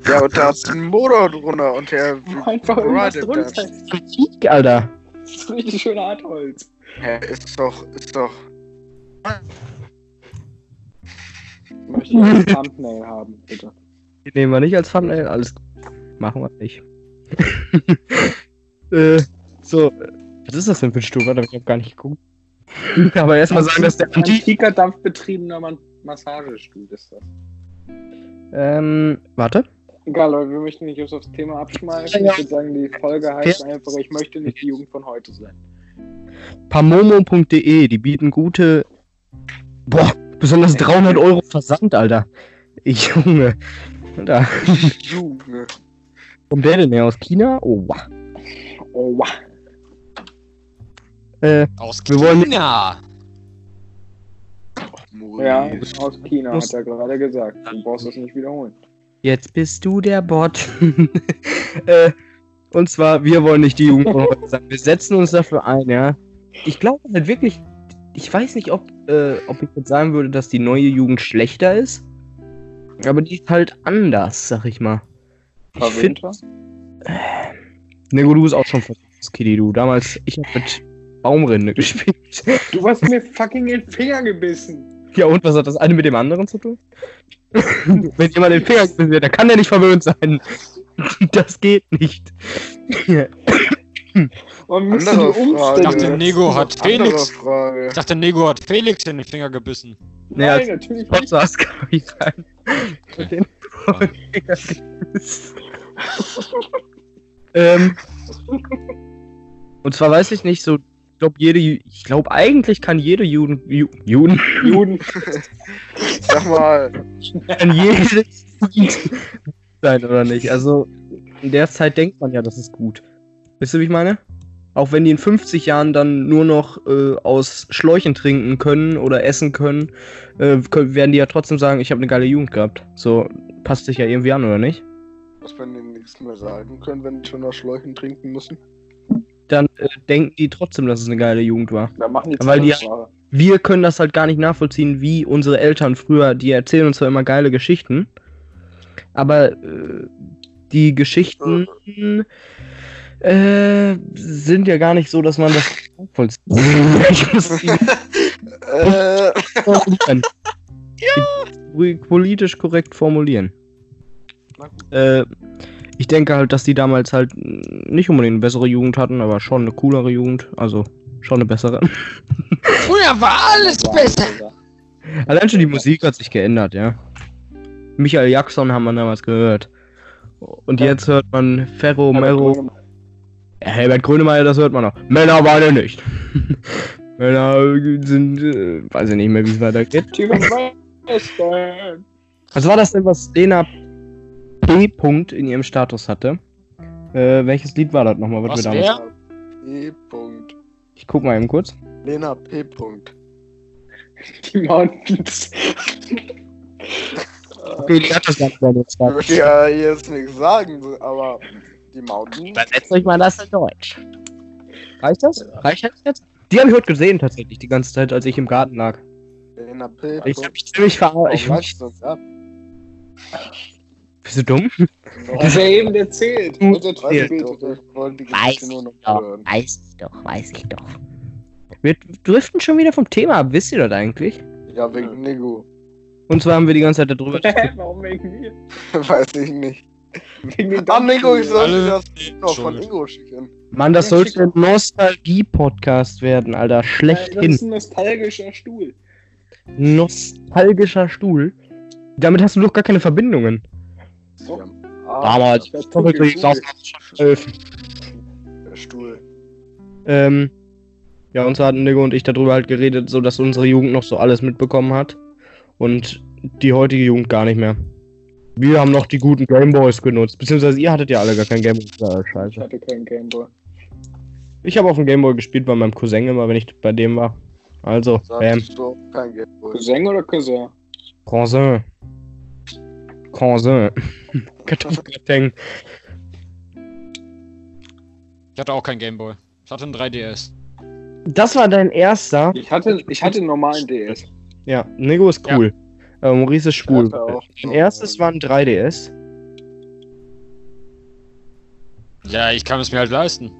S4: Ja, und da ist ein Motor drunter und der.
S2: Einfach irgendwas drunter.
S4: das-
S3: Alter.
S2: Das ist richtig schöne Art Holz.
S4: Hä, ist doch, ist doch.
S2: Möchte ich als Thumbnail haben, bitte.
S3: Die nehmen wir nicht als Thumbnail, alles gut. Machen wir nicht. äh, so, was ist das denn für ein Stuhl? Warte, ich hab gar nicht geguckt. Aber erstmal sagen, dass der Anti.
S2: antiker dampfbetriebener Massagestuhl ist das.
S3: Ähm, warte.
S2: Egal, Leute, wir möchten nicht aufs Thema abschmeißen. Ich würde sagen, die Folge heißt einfach, ich möchte nicht die Jugend von heute sein.
S3: Pamomo.de, die bieten gute. Boah, besonders 300 Euro Versand, Alter. Junge. Da.
S4: Junge.
S3: Kommt der denn her aus China? Oh, wow.
S2: Oh, wow.
S3: Äh,
S1: Aus
S3: Wir wollen-
S1: China.
S2: Ja, aus China, hat er gerade gesagt. Du brauchst es nicht wiederholen.
S3: Jetzt bist du der Bot. äh, und zwar, wir wollen nicht die Jugend von heute sein. Wir setzen uns dafür ein, ja. Ich glaube halt wirklich, ich weiß nicht, ob, äh, ob ich jetzt sagen würde, dass die neue Jugend schlechter ist. Aber die ist halt anders, sag ich mal. Ich find,
S2: Verwinter?
S3: Ne, gut, du bist auch schon verrückt, Kitty, du. Damals, ich hab mit Baumrinde gespielt.
S2: Du hast mir fucking in den Finger gebissen.
S3: Ja, und was hat das eine mit dem anderen zu tun? Wenn jemand den Finger gebissen wird, dann kann der nicht verwöhnt sein. Das geht nicht.
S2: Man müsste die
S4: Frage.
S1: Ich dachte,
S2: Umstände.
S1: Nego hat Felix.
S4: Frage.
S1: Ich dachte, Nego hat Felix in den Finger gebissen.
S3: Nee,
S2: Nein, natürlich nicht.
S3: Den Finger gebissen. ähm, und zwar weiß ich nicht, so, ich glaube, jede, ich glaube, eigentlich kann jede Juden, Ju, Juden,
S2: Juden.
S4: Sag mal,
S3: kann jede sein, oder nicht? Also, in der Zeit denkt man ja, das ist gut. Wisst ihr, wie ich meine? Auch wenn die in 50 Jahren dann nur noch äh, aus Schläuchen trinken können oder essen können, äh, können, werden die ja trotzdem sagen, ich habe eine geile Jugend gehabt. So, passt sich ja irgendwie an, oder nicht?
S4: was wir denen nichts mehr sagen können, wenn die schon aus Schläuchen trinken müssen.
S3: Dann äh, denken die trotzdem, dass es eine geile Jugend war.
S2: Da machen die
S3: Weil die-. Wir können das halt gar nicht nachvollziehen, wie unsere Eltern früher, die erzählen uns zwar immer geile Geschichten, aber äh, die Geschichten äh, sind ja gar nicht so, dass man das muss die
S4: Äh,
S3: Politisch korrekt formulieren. Äh, ich denke halt, dass die damals halt nicht unbedingt eine bessere Jugend hatten, aber schon eine coolere Jugend. Also schon eine bessere.
S1: Früher war alles besser.
S3: Allein schon die Musik hat sich geändert, ja. Michael Jackson haben wir damals gehört. Und jetzt hört man Ferro, Mero. Ja, Herbert Grönemeyer, das hört man noch. Männer weinen nicht. Männer sind, äh, weiß ich nicht mehr, wie es weitergeht. Was war das denn, was Lena P. Punkt in ihrem Status hatte? Äh, welches Lied war das nochmal, was,
S1: Was,
S3: wir damals...
S4: E. Punkt.
S3: Ich guck mal eben kurz.
S4: Lena P. Punkt.
S2: Die Mountains.
S3: Okay, die hat das ganz gerne
S4: Ich würde ja jetzt nichts sagen, aber die Mountain.
S5: Übersetzt euch mal das in Deutsch.
S3: Reicht das? Reicht das jetzt? Die habe ich heute gesehen, tatsächlich, die ganze Zeit, als ich im Garten lag.
S4: Lena P.
S3: Ich hab mich ziemlich verarscht. Bist du dumm?
S2: Hast du ja eben erzählt. Und jetzt
S4: Weiß ich
S2: spielt
S4: doch,
S2: er.
S5: Weiß
S4: Geschichte nur noch
S5: ich doch,
S4: hören.
S5: weiß ich doch, weiß ich doch.
S3: Wir driften schon wieder vom Thema ab, wisst ihr das eigentlich?
S4: Ja, wegen Nego.
S3: Und zwar haben wir die ganze Zeit darüber
S2: Hä, Warum wegen mir?
S4: Weiß ich nicht.
S2: Wegen den
S4: Ah, Nico, ich sollte
S1: Alle
S4: das noch von. Ingo schicken.
S3: Mann, das sollte ein Nostalgie-Podcast werden, Alter.
S2: Das
S3: Schlechthin.
S2: ist ein nostalgischer Stuhl.
S3: Nostalgischer Stuhl. Damit hast du doch gar keine Verbindungen.
S2: Doch.
S4: Ah,
S3: Damals. So
S4: der Stuhl.
S3: Ähm, ja, und so hatten Nico und ich darüber halt geredet, so dass unsere Jugend noch so alles mitbekommen hat. Und die heutige Jugend gar nicht mehr. Wir haben noch die guten Gameboys genutzt. Beziehungsweise ihr hattet ja alle gar kein Gameboy. Ja,
S2: Ich
S3: scheiße.
S2: hatte keinen Gameboy.
S3: Ich habe auf dem Gameboy gespielt bei meinem Cousin immer, wenn ich bei dem war. Also, bam.
S4: Sagst du kein Gameboy.
S2: Cousin oder Cousin?
S3: Cousin. Cousin. Kartoffelgratin.
S1: Ich hatte auch kein Gameboy. Ich hatte einen 3DS.
S3: Das war dein erster.
S2: Ich hatte, ich hatte einen normalen DS.
S3: Ja, Nico ist cool. Äh, Maurice ist schwul. Mein erstes war ein 3DS.
S1: Ja, ich kann es mir halt leisten.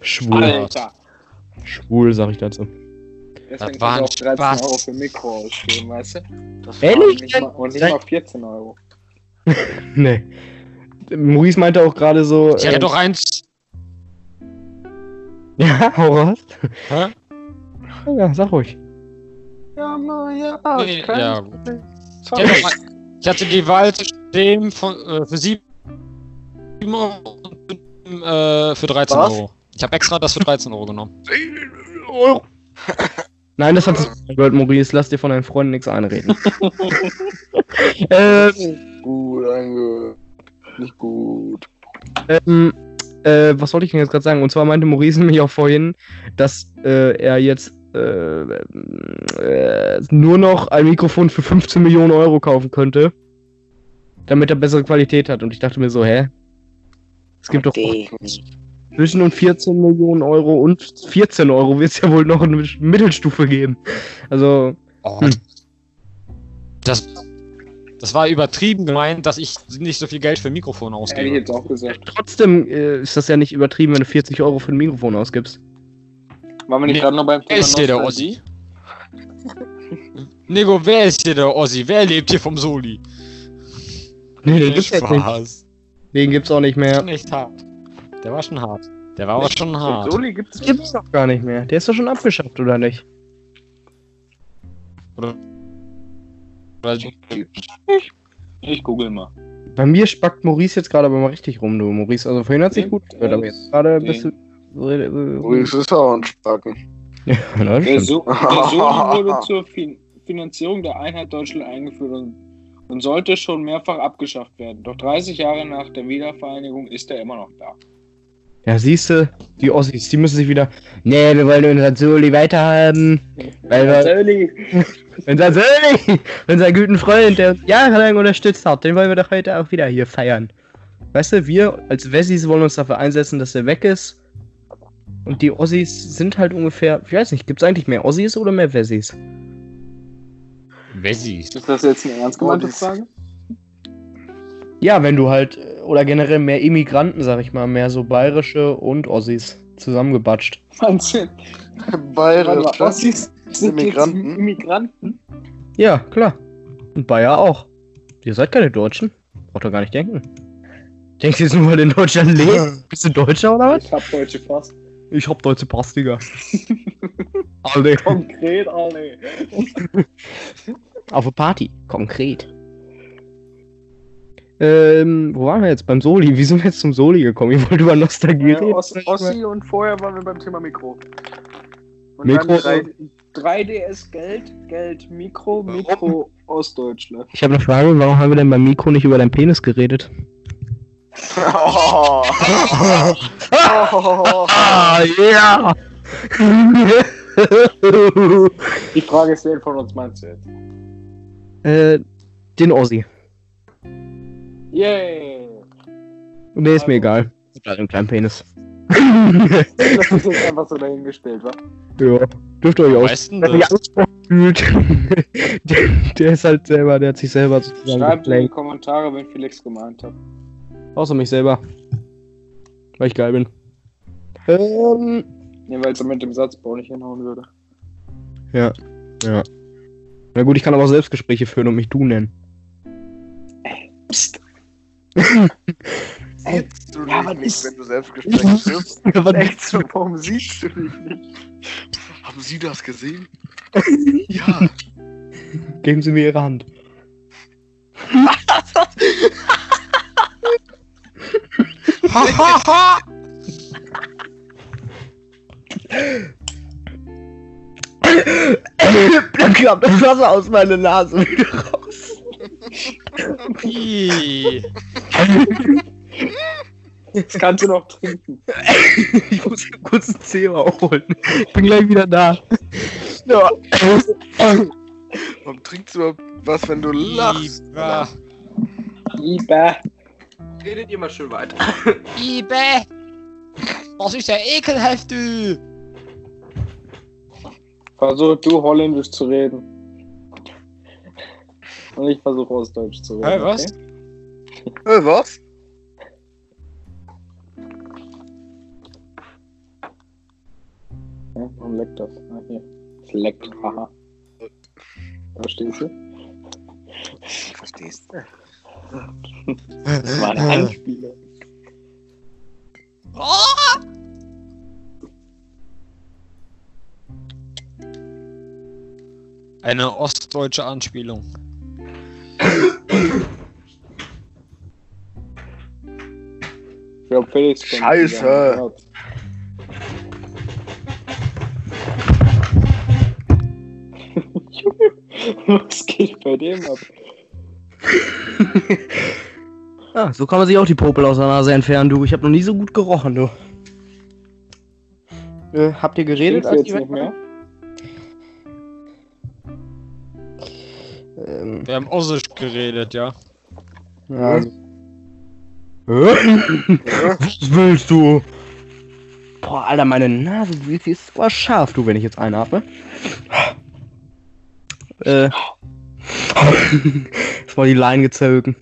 S3: Schwul.
S2: Alter.
S3: Schwul, sag ich dazu.
S2: Deswegen
S1: war ein
S2: kannst du auch 13
S1: Spaß.
S2: Euro für Mikro ausgeben, weißt du?
S4: Das
S3: Ehrlich?
S2: Und nicht, mal, und nicht mal 14 Euro.
S3: Nee. Maurice meinte auch gerade so.
S1: Ich hatte
S3: äh,
S1: doch eins.
S3: Ja, hau raus.
S1: Hä?
S3: Ja, sag ruhig.
S4: Ja, ma, ja,
S1: Nee,
S4: kein
S1: ja. Ich hatte, ich hatte die Wahl zwischen dem von, äh, für 7 Euro und dem, äh, für 13
S4: Was?
S1: Euro. Ich habe extra das für 13 Euro genommen.
S3: Nein, das hat sich gehört, Maurice. Lass dir von deinen Freunden nichts einreden. ähm,
S4: Gut, angehört. Nicht gut.
S3: ähm, äh, was wollte ich denn jetzt gerade sagen? Und zwar meinte Maurice nämlich auch vorhin, dass äh, er jetzt äh, äh, nur noch ein Mikrofon für 15 Millionen Euro kaufen könnte, damit er bessere Qualität hat. Und ich dachte mir so, hä? Es gibt doch zwischen und 14 Millionen Euro und 14 Euro wird es ja wohl noch eine Mittelstufe geben. Also,
S1: Oh,
S3: Hm.
S1: das, das war übertrieben gemeint, dass ich nicht so viel Geld für ein Mikrofon
S2: Hätte ich
S1: ausgebe.
S2: jetzt auch gesagt.
S3: trotzdem äh, ist das ja nicht übertrieben, wenn du 40 Euro für ein Mikrofon ausgibst.
S2: Waren wir nicht
S1: Nee,
S2: gerade noch beim
S1: Wer ist hier der Ossi? Nico, wer ist hier der Ossi? Wer lebt hier vom Soli?
S3: Nee, den gibt's jetzt nicht.
S1: Spaß.
S3: Den gibt's auch nicht mehr.
S1: Echt hart. Der war schon hart. Der war aber schon hart.
S2: Soli gibt's
S3: gibt's doch gar nicht mehr. Der ist doch schon abgeschafft, oder nicht?
S1: Oder
S2: Ich google mal.
S3: Bei mir spackt Maurice jetzt gerade aber mal richtig rum, du Maurice. Also vorhin hat sich gut gehört, aber jetzt gerade bist du.
S4: Übrigens ist auch ein Spacken.
S3: Ja, das
S2: Der, so der Soli wurde zur fin Finanzierung der Einheit Deutschland eingeführt und, und sollte schon mehrfach abgeschafft werden. Doch 30 Jahre nach der Wiedervereinigung ist er immer noch da.
S3: Ja, siehste, die Ossis, die müssen sich wieder. Nee, wir wollen unseren Soli weiterhaben. Weil wir,
S2: Soli!
S3: unser Soli, unser guten Freund, der uns jahrelang unterstützt hat, den wollen wir doch heute auch wieder hier feiern. Weißt du, wir als Wessis wollen uns dafür einsetzen, dass er weg ist. Und die Ossis sind halt ungefähr, ich weiß nicht, gibt es eigentlich mehr Ossis oder mehr Wessis?
S1: Wessis.
S2: Ist das jetzt eine ernst gemeinte. Frage?
S3: Ja, wenn du halt, äh, oder generell mehr Immigranten, sag ich mal, mehr so bayerische und Ossis zusammengebatscht.
S2: Meinst du, warte
S4: Bayerisch.
S2: mal, Ossis sind
S4: Immigranten?
S2: jetzt Immigranten?
S3: Ja, klar. Und Bayer auch. Ihr seid keine Deutschen. Braucht ihr gar nicht denken. Denkst du jetzt nur, weil du in Deutschland lebst? Bist du Deutscher oder was?
S2: Ich hab deutsche Pass.
S3: Ich hab deutsche Pass, Digga. Alle.
S2: Konkret, alle.
S3: Auf eine Party. Konkret. Ähm, wo waren wir jetzt? Beim Soli. Wie sind wir jetzt zum Soli gekommen? Ich wollte über Nostalgie
S2: Ja,
S3: reden.
S2: Os Ossi und vorher waren wir beim Thema Mikro. Und
S3: Mikro-
S2: dann 3, 3DS Geld, Geld, Mikro, Mikro, Ostdeutschland.
S3: Ich habe eine Frage. Warum haben wir denn beim Mikro nicht über deinen Penis geredet?
S4: Oh. Oh.
S3: Ah, ja!
S2: Die Frage ist, wen von uns meinst du jetzt?
S3: äh, den Ossi.
S2: Yay!
S3: Und der ist mir egal. Ich hab einen kleinen Penis.
S2: Das ist jetzt einfach so dahingestellt, wa?
S3: Ja, dürft ihr euch
S1: du
S3: Wer sich angesprochen fühlt, der, der ist halt selber, der hat sich selber sozusagen
S2: Schreibt in die. Kommentare, wenn Felix gemeint hat.
S3: Außer mich selber. Weil ich geil bin. Ähm,
S2: Ne, weil es mit dem Satzbau nicht hinhauen würde.
S3: ja. Ja. Na gut, ich kann aber auch Selbstgespräche führen und mich du nennen.
S2: Psst.
S4: Siehst du
S2: Ja,
S4: nicht,
S2: ist-
S4: wenn du Selbstgespräche führst?
S2: Echt so, warum siehst du dich nicht?
S4: Haben Sie das gesehen? Ja.
S3: Geben Sie mir Ihre Hand. Dann klappt das Wasser aus meiner Nase wieder raus.
S2: Das kannst du noch trinken.
S3: Ich muss kurz einen Zebra holen. Ich bin gleich wieder da. Ja.
S4: Warum trinkst du überhaupt was, wenn du lachst?
S1: Iba.
S2: Lieber.
S3: Redet ihr mal schön weiter.
S1: Ibe. Das ist ja ekelhaft, du.
S2: Versuch du Holländisch zu reden. Und ich versuche Ostdeutsch zu reden.
S1: Hey, was?
S4: Äh, was?
S2: Ja, warum leckt das? Ah, hier. Es leckt, haha. Verstehst du?
S4: Verstehst du?
S2: Das war eine Anspielung.
S1: Eine ostdeutsche Anspielung.
S2: Ich glaube, Felix
S4: Scheiße.
S2: Junge, was geht bei dem ab?
S3: Ah, so kann man sich auch die Popel aus der Nase entfernen, du. Ich habe noch nie so gut gerochen, du. Äh, habt ihr geredet? Als
S2: jetzt
S3: ich
S2: nicht mehr?
S3: Ähm,
S1: Wir haben Ossisch geredet, ja.
S3: ja, also. Was willst du? Boah, Alter, meine Nase die ist aber scharf, du, wenn ich jetzt einatme. Äh. Das war die Line gezogen.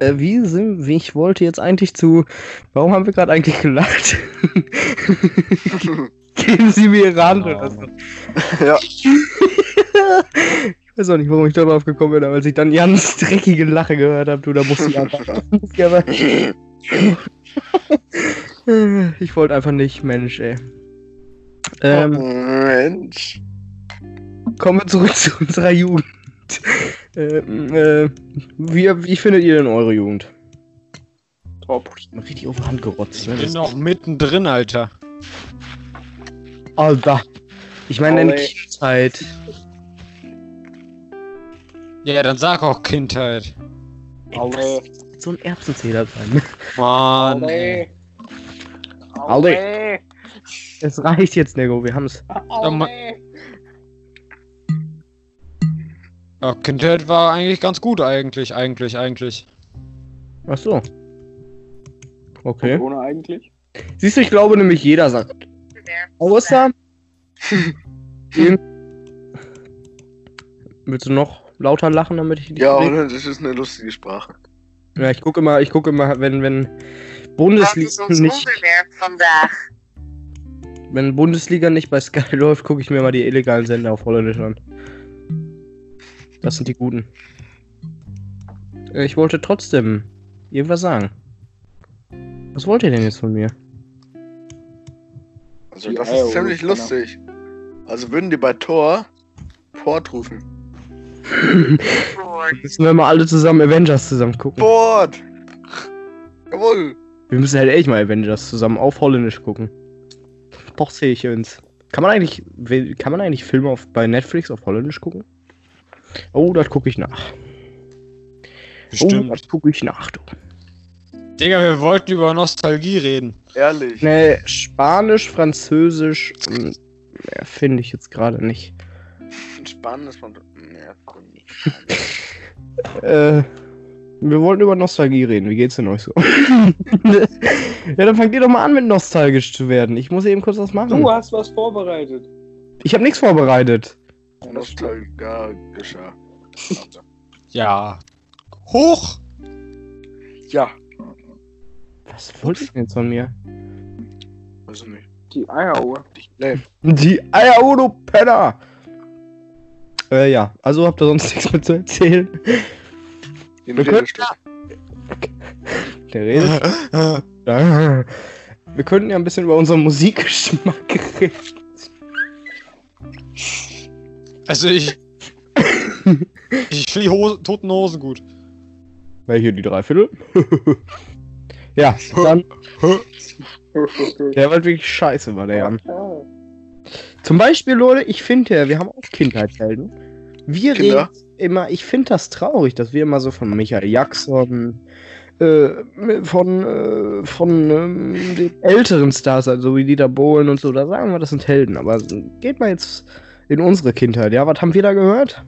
S3: Äh, wie sind, wie ich wollte jetzt eigentlich zu. Warum haben wir gerade eigentlich gelacht? Geben Sie mir Ihre Hand oder so.
S4: ja,
S3: Ich weiß auch nicht, warum ich da drauf gekommen bin, aber als ich dann Jans dreckige Lache gehört habe, du, da musste ich einfach. ich ich wollte einfach nicht, Mensch, ey. Ähm,
S4: Mensch.
S3: kommen wir zurück zu unserer Jugend. Ähm, äh, wie, wie findet ihr denn eure Jugend?
S2: Top.
S3: Richtig auf die Hand gerotzt, ne?
S1: Ich bin noch mittendrin, Alter.
S3: Alter. Ich meine, deine. Kindheit.
S1: Ja, dann sag auch Kindheit.
S2: Alle.
S3: So ein Erbsenzähler sein.
S1: Mann.
S2: Alle.
S3: Alle. Es reicht jetzt, Nego, wir haben's.
S2: Alle.
S1: Ja, Kindheit war eigentlich ganz gut, eigentlich, eigentlich, eigentlich.
S3: Ach so. Okay.
S2: Ohne eigentlich?
S3: Siehst du, ich glaube nämlich jeder sagt. Außer. Irgend- Willst du noch lauter lachen, damit ich nicht.
S4: Ja, oder? Das ist eine lustige Sprache.
S3: Ja, ich gucke immer, ich gucke immer, wenn, wenn Bundesliga nicht, wenn Bundesliga nicht bei Sky läuft, gucke ich mir mal die illegalen Sender auf Holländisch an. Das sind die guten. Ich wollte trotzdem irgendwas sagen. Was wollt ihr denn jetzt von mir?
S4: Also das ist ziemlich lustig. Also würden die bei Tor Port rufen.
S3: Müssen wir mal alle zusammen Avengers zusammen gucken.
S4: Port! Jawohl!
S3: Wir müssen halt echt mal Avengers zusammen auf Holländisch gucken. Doch sehe ich uns. Kann man eigentlich, kann man eigentlich Filme auf, bei Netflix auf Holländisch gucken? Oh, das gucke ich nach. Oh,
S1: Bestimmt.
S3: das gucke ich nach, du.
S1: Digga, wir wollten über Nostalgie reden.
S4: Ehrlich.
S3: Ne, Spanisch, Französisch, hm, finde ich jetzt gerade nicht.
S4: Spannend ist man. Ja,
S3: Äh, wir wollten über Nostalgie reden. Wie geht's denn euch so? ja, dann fangt ihr doch mal an, mit nostalgisch zu werden. Ich muss eben kurz was machen.
S2: Du hast was vorbereitet.
S3: Ich habe nichts vorbereitet.
S4: Nostalgischer.
S1: Ja. Hoch!
S4: Ja,
S3: Was wollt ihr denn jetzt von mir?
S4: weiß ich nicht.
S2: Die Eieruhr.
S4: Nee,
S3: Die Eier, oh, du Penner! Äh, ja, also habt ihr sonst nichts mehr zu erzählen?
S4: den
S3: Wir können-. Der redet. Wir könnten ja ein bisschen über unseren Musikgeschmack reden.
S1: Also ich. ich finde die Hose, toten Hosen gut.
S3: Welche, die Dreiviertel? ja, dann. Der war wirklich scheiße, war der Jan. Zum Beispiel, Leute, ich finde ja, wir haben auch Kindheitshelden. Wir
S4: Kinder.
S3: reden immer, ich finde das traurig, dass wir immer so von Michael Jackson, äh, von, äh, von ähm, den älteren Stars, also wie Dieter Bohlen und so, da sagen wir, das sind Helden. Aber geht mal jetzt in unsere Kindheit, ja? Was haben wir da gehört?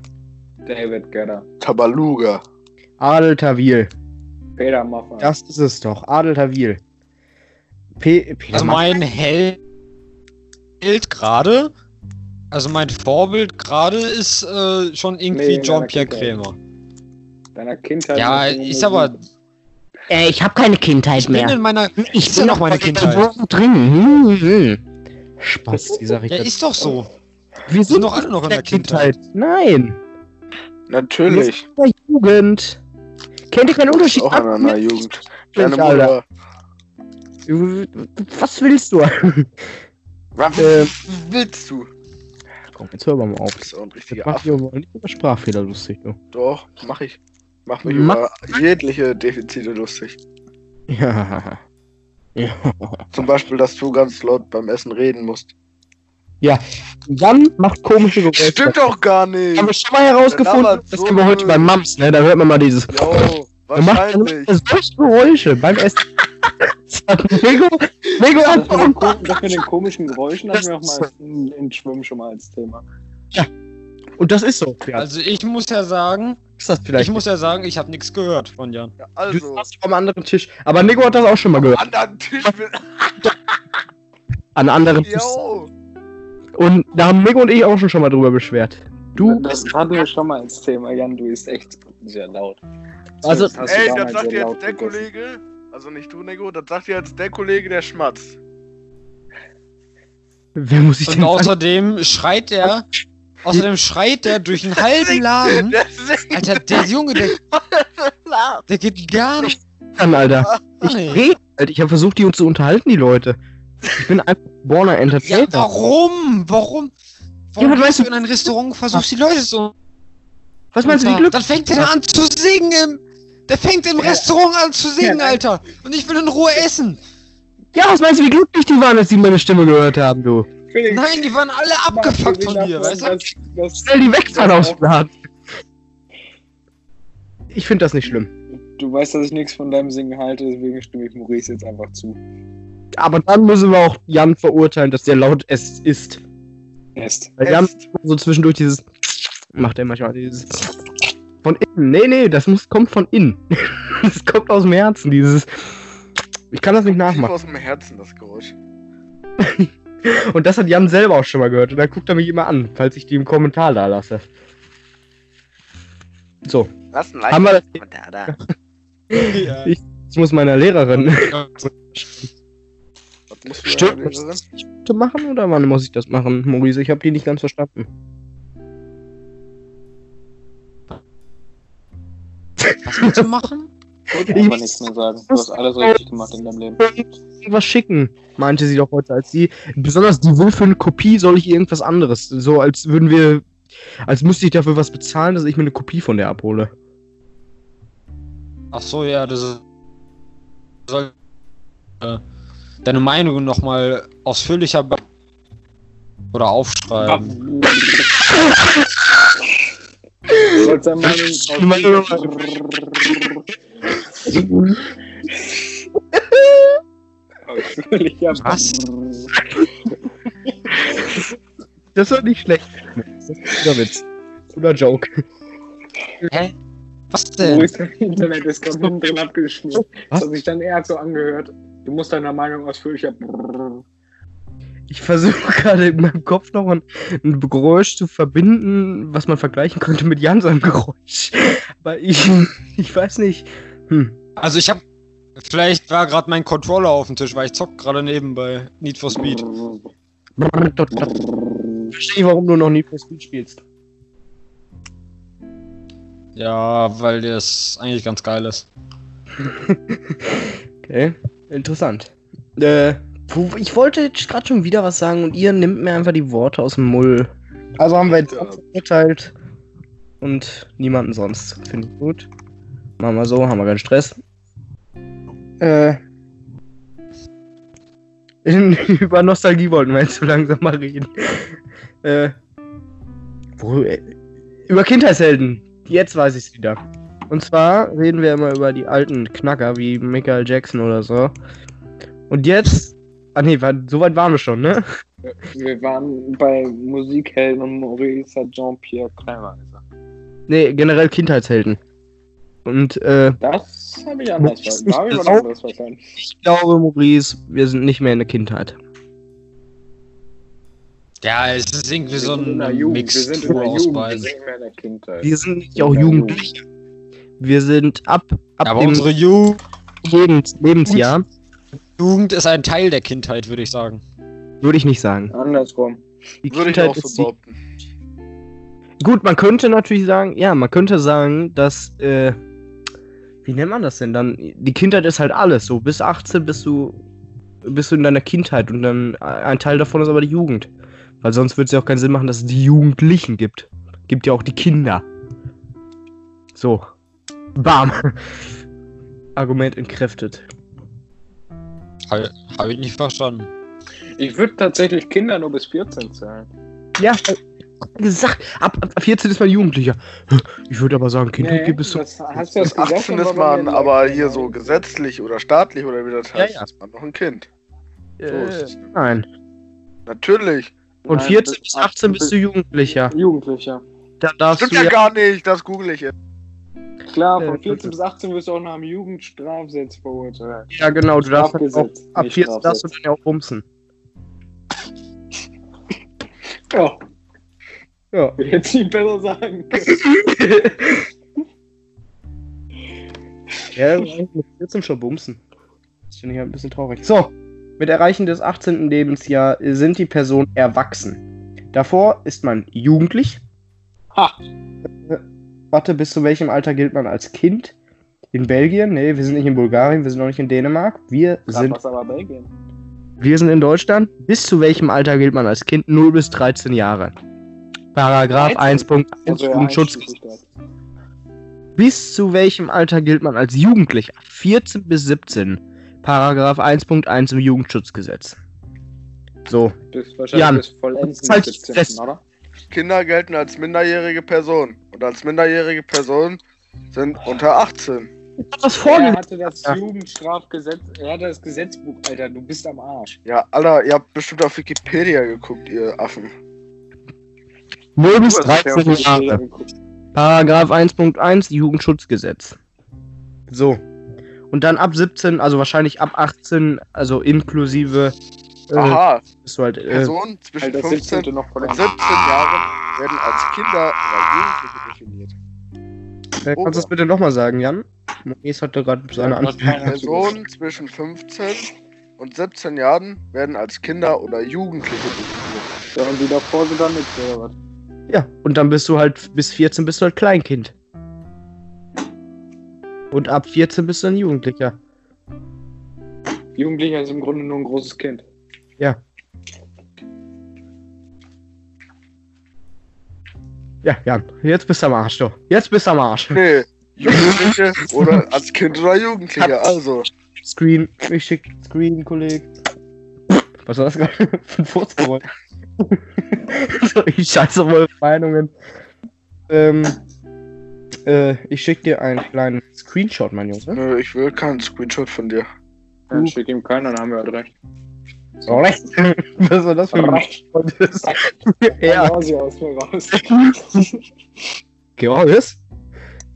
S2: David Guetta.
S4: Tabaluga.
S3: Adel Tawil.
S2: Peter Maffay.
S3: Das ist es doch. Adel Tawil. P Peter
S1: Also mein Held gerade. Also mein Vorbild gerade ist äh, schon
S2: Nee,
S1: irgendwie
S2: in
S1: Jean-Pierre
S2: deiner Kindheit.
S1: Krämer.
S2: Deiner Kindheit.
S1: Ja, ist aber.
S5: Äh, ich habe keine Kindheit
S1: Ich bin
S5: mehr.
S1: in meiner.
S5: Ich
S1: ist ja noch meine Kindheit.
S5: Drin. Hm, hm.
S3: Spaß, die sag ich
S1: Ja, ist doch so.
S3: Wir
S1: sind doch alle noch in der Kindheit.
S3: Nein.
S4: Natürlich.
S3: Wir sind in der Jugend. Kennt ihr keinen Unterschied?
S4: Auch in einer Jugend. Deine. Mutter.
S3: Was willst du?
S4: Was
S3: Ähm.
S4: willst du?
S3: Komm, jetzt hör mal auf.
S4: Du bist auch ein richtiger
S3: mach ich aber nicht über Sprachfehler lustig, du.
S4: Doch, mach ich. Mach mich
S3: Mach-
S4: über jegliche Defizite lustig.
S3: Ja. Ja.
S4: Zum Beispiel, dass du ganz laut beim Essen reden musst.
S3: Jan macht komische Geräusche.
S4: Stimmt doch gar nicht.
S3: Haben wir schon mal herausgefunden? Das
S4: so
S3: haben wir heute bei Mams, ne? Da hört man mal dieses.
S4: Jo,
S3: Er macht
S4: wahrscheinlich.
S3: solche Geräusche beim Essen. Das hat Lego,
S2: Das
S3: hat
S2: mit, den, das mit den komischen Geräuschen hatten wir auch
S3: Das
S2: mal in, in Schwimmen schon mal als Thema.
S3: Und das ist so. Ja,
S1: Also ich muss ja sagen,
S3: ist das vielleicht.
S1: ich muss ja sagen, ich habe nichts gehört von Jan.
S3: du
S4: Also,
S3: saßt am anderen Tisch. Aber Nico hat das auch schon mal gehört.
S4: anderen Tisch.
S3: An anderen Tisch.
S4: Jo.
S3: Und da haben Nico und ich auch schon, schon mal drüber beschwert. Du
S2: Das hatten wir schon mal als Thema. Jan, du bist echt sehr laut.
S3: Also-
S2: Das du
S4: Ey, das sagt jetzt der
S2: gegessen.
S4: Kollege, also nicht du, Nego, das sagt jetzt der Kollege, der schmatzt.
S3: Wer muss ich
S1: Und
S3: denn sagen?
S1: außerdem schreit er, außerdem schreit er durch einen halben Laden. Alter, der Junge, der, der geht gar nicht.
S3: an, Alter? Ich rede halt. Ich habe versucht, die uns zu unterhalten, die Leute. Ich bin einfach geborener
S1: Ja,
S3: Entertainer.
S1: warum? Warum?
S3: Ja,
S1: Warum
S3: was
S1: gehst
S3: weißt
S1: du in ein Restaurant und versuchst die Leute so.
S3: Was meinst du, wie Glück?
S1: Dann fängt der an zu singen. Der fängt im Restaurant an zu singen,
S2: Ja,
S1: Alter. Und ich will in Ruhe essen.
S3: Ja, was meinst du, wie glücklich die waren, als sie meine Stimme gehört haben, du?
S2: Felix,
S1: Nein, die waren alle abgefuckt von dir, weißt du?
S2: Das,
S3: Schnell die wegfahren aufs Blatt. Ich finde das nicht schlimm.
S2: du weißt, dass ich nichts von deinem Singen halte, deswegen stimme ich Maurice jetzt einfach zu.
S3: Aber dann müssen wir auch Jan verurteilen, dass der laut es ist.
S2: Est.
S3: Weil Jan so zwischendurch dieses macht er manchmal dieses von innen. Nee, nee, das muss kommt von innen. Das kommt aus dem Herzen, dieses Ich kann das nicht nachmachen.
S4: aus dem Herzen, das Geräusch.
S3: Und das hat Jan selber auch schon mal gehört. Und dann guckt er mich immer an, falls ich die im Kommentar da lasse. So,
S4: Lass ein Like.
S3: haben wir das.
S4: Kommentar da.
S1: Ja.
S3: Ich muss meiner Lehrerin Stimmt.
S4: Lehrerin?
S3: machen oder wann muss ich das machen, Maurice? Ich habe die nicht ganz verstanden.
S1: Was willst du machen?
S2: Ich einfach nichts mehr sagen. Du hast alles richtig gemacht in deinem Leben.
S3: Irgendwas schicken, meinte sie doch heute, als sie. Besonders die will für eine Kopie soll ich ihr irgendwas anderes. So als würden wir. Als müsste ich dafür was bezahlen, dass ich mir eine Kopie von der abhole.
S1: Ach so, ja, das ist. Soll, äh, deine Meinung nochmal ausführlicher oder aufschreiben.
S2: Ausführlicher
S1: Was?
S3: Das war nicht schlecht. Das ist ein guter Witz. Guter Joke.
S1: Hä? Was denn?
S2: Maurice, im Internet ist gerade hinten drin abgeschmiert. Das
S3: Was?
S2: hat sich dann eher so angehört. Du musst deiner Meinung ausführlicher.
S3: Ich versuche gerade in meinem Kopf noch ein, ein Geräusch zu verbinden, was man vergleichen könnte mit Jan seinem Geräusch. Aber ich, ich weiß nicht. Hm.
S1: Also ich hab. Vielleicht war gerade mein Controller auf dem Tisch, weil ich zock gerade nebenbei Need for Speed.
S3: Ich verstehe, warum du noch nie für Speed spielst.
S1: Ja, weil das eigentlich ganz geil ist.
S3: Okay, interessant. Äh, ich wollte jetzt gerade schon wieder was sagen und ihr nimmt mir einfach die Worte aus dem Mull. Also haben wir jetzt verurteilt und niemanden sonst. Finde ich gut. Machen wir so, haben wir keinen Stress. Äh. In, über Nostalgie wollten wir jetzt so langsam mal reden. Äh. Wo, äh, über Kindheitshelden. Jetzt weiß ich's wieder. Und zwar reden wir immer über die alten Knacker wie Michael Jackson oder so. Und jetzt. Ah nee, war, so weit waren wir schon, ne?
S2: Wir waren bei Musikhelden und Maurice hat Jean-Pierre gesagt.
S3: Nee, generell Kindheitshelden. Und äh,
S2: Das habe ich anders verstanden. Da habe ich
S3: auch-
S2: anderes verstanden.
S3: ich glaube, Maurice, wir sind nicht mehr in der Kindheit.
S1: Ja, es ist irgendwie so ein
S2: Jugend. Wir sind in der Jugend. Wir
S1: beiden.
S2: sind nicht mehr in der Kindheit.
S3: Wir sind nicht auch Jugendliche. Wir sind ab, ab
S1: Aber
S3: dem
S1: unsere Ju
S3: Lebens Lebensjahr,
S1: Jugend ist ein Teil der Kindheit, würde ich sagen.
S3: würde ich nicht sagen.
S2: Andersrum.
S3: Die
S4: Würde ich
S3: Kindheit
S4: auch
S3: ist
S4: so
S3: die,
S4: behaupten.
S3: Gut, man könnte natürlich sagen, ja, man könnte sagen, dass, äh, wie nennt man das denn dann? Die Kindheit ist halt alles so. Bis 18 bist du, bist du in deiner Kindheit und dann ein Teil davon ist aber die Jugend. Weil sonst würde es ja auch keinen Sinn machen, dass es die Jugendlichen gibt. Gibt ja auch die Kinder. So. Bam. Argument entkräftet.
S1: Habe hab ich nicht verstanden.
S2: Ich würde tatsächlich Kinder nur bis 14 zählen.
S3: Ja, gesagt, ab, ab 14 ist man Jugendlicher. Ich würde aber sagen, Kindheit gibt es so.
S2: das hast du das
S4: Bis 18
S2: gesagt,
S4: ist man aber hier so gesetzlich oder staatlich oder wie das
S3: Ja,
S4: heißt,
S3: ja.
S4: ist man noch ein Kind. So
S3: Äh,
S4: es.
S3: nein.
S4: Natürlich.
S3: Und
S2: Nein,
S3: 14 bis 18 bist du Jugendlicher.
S2: Jugendlicher.
S3: Da darfst
S4: Stimmt
S3: du
S4: ja gar nicht, das google ich jetzt.
S2: Klar,
S3: Äh,
S2: von 14 bis 18 wirst du auch nach dem Jugendstrafgesetz verurteilt.
S3: Ja, genau, du darfst halt auch, ab
S2: nicht
S3: 14 darfst du dann ja auch bumsen.
S2: Ja,
S3: Ja.
S2: hätte ich nicht besser sagen können.
S3: Ja, mit 14 schon bumsen. Das finde ich halt ein bisschen traurig. So, mit Erreichen des 18. Lebensjahr sind die Personen erwachsen. Davor ist man jugendlich.
S2: Ha!
S3: Warte, bis zu welchem Alter gilt man als Kind? In Belgien? Nee, wir sind nicht in Bulgarien, wir sind auch nicht in Dänemark. Wir
S2: Grad
S3: sind,
S2: was aber Belgien.
S3: wir sind in Deutschland. Bis zu welchem Alter gilt man als Kind? 0 bis 13 Jahre. Paragraph 1.1
S2: Also, ja,
S3: Jugendschutz.
S2: einschließlich das.
S3: Bis zu welchem Alter gilt man als Jugendlicher? 14 bis 17. Paragraph 1.1 im Jugendschutzgesetz. So,
S2: Bis wahrscheinlich
S3: Jan,
S2: bis vollends
S3: halt
S2: mit 17,
S3: fest.
S2: oder?
S4: Kinder gelten als minderjährige Personen. Und als minderjährige Personen sind unter 18.
S3: was
S2: Er hatte das
S3: Ja.
S2: Jugendstrafgesetz, er hatte das Gesetzbuch, Alter, du bist am Arsch.
S4: Ja, Alter, ihr habt bestimmt auf Wikipedia geguckt, ihr Affen.
S3: 0 bis
S2: Du hast ja
S3: 13
S2: auf die
S3: Jahre. Paragraph 1.1 Jugendschutzgesetz. So. Und dann ab 17, also wahrscheinlich ab 18, also inklusive. Äh,
S4: Aha,
S3: bist du halt, äh,
S4: Personen zwischen
S2: Alter,
S4: 15
S2: 17. noch
S4: und
S2: vollends.
S4: 17 Jahren werden als Kinder oder Jugendliche definiert.
S3: äh, kannst du das bitte nochmal sagen, Jan? Maurice hatte gerade seine Antwort.
S4: Personen zwischen 15 und 17 Jahren werden als Kinder oder Jugendliche definiert.
S2: Ja, und die davor sind dann nicht, oder was?
S3: Ja, und dann bist du halt bis 14 bist du halt Kleinkind. Und ab 14 bist du ein Jugendlicher.
S2: Jugendlicher ist im Grunde nur ein großes Kind.
S3: Ja, Jan, jetzt bist du am Arsch, du. Jetzt bist du am Arsch.
S4: Nee, Jugendliche oder als Kind oder Jugendliche, also.
S3: Screen, ich schick Screen, Kollege. Was war das gerade für ein Furzgeräusch? so, ich scheiße auf eure Meinungen. Ähm, äh, ich schick dir einen kleinen Screenshot, mein Junge.
S4: Nö, ich will keinen Screenshot von dir.
S2: Dann schick ihm keinen, dann haben wir halt recht.
S3: Recht. Was war das für ein
S2: Recht.
S3: Ja,
S2: Ossi aus mir raus.
S3: Georgis?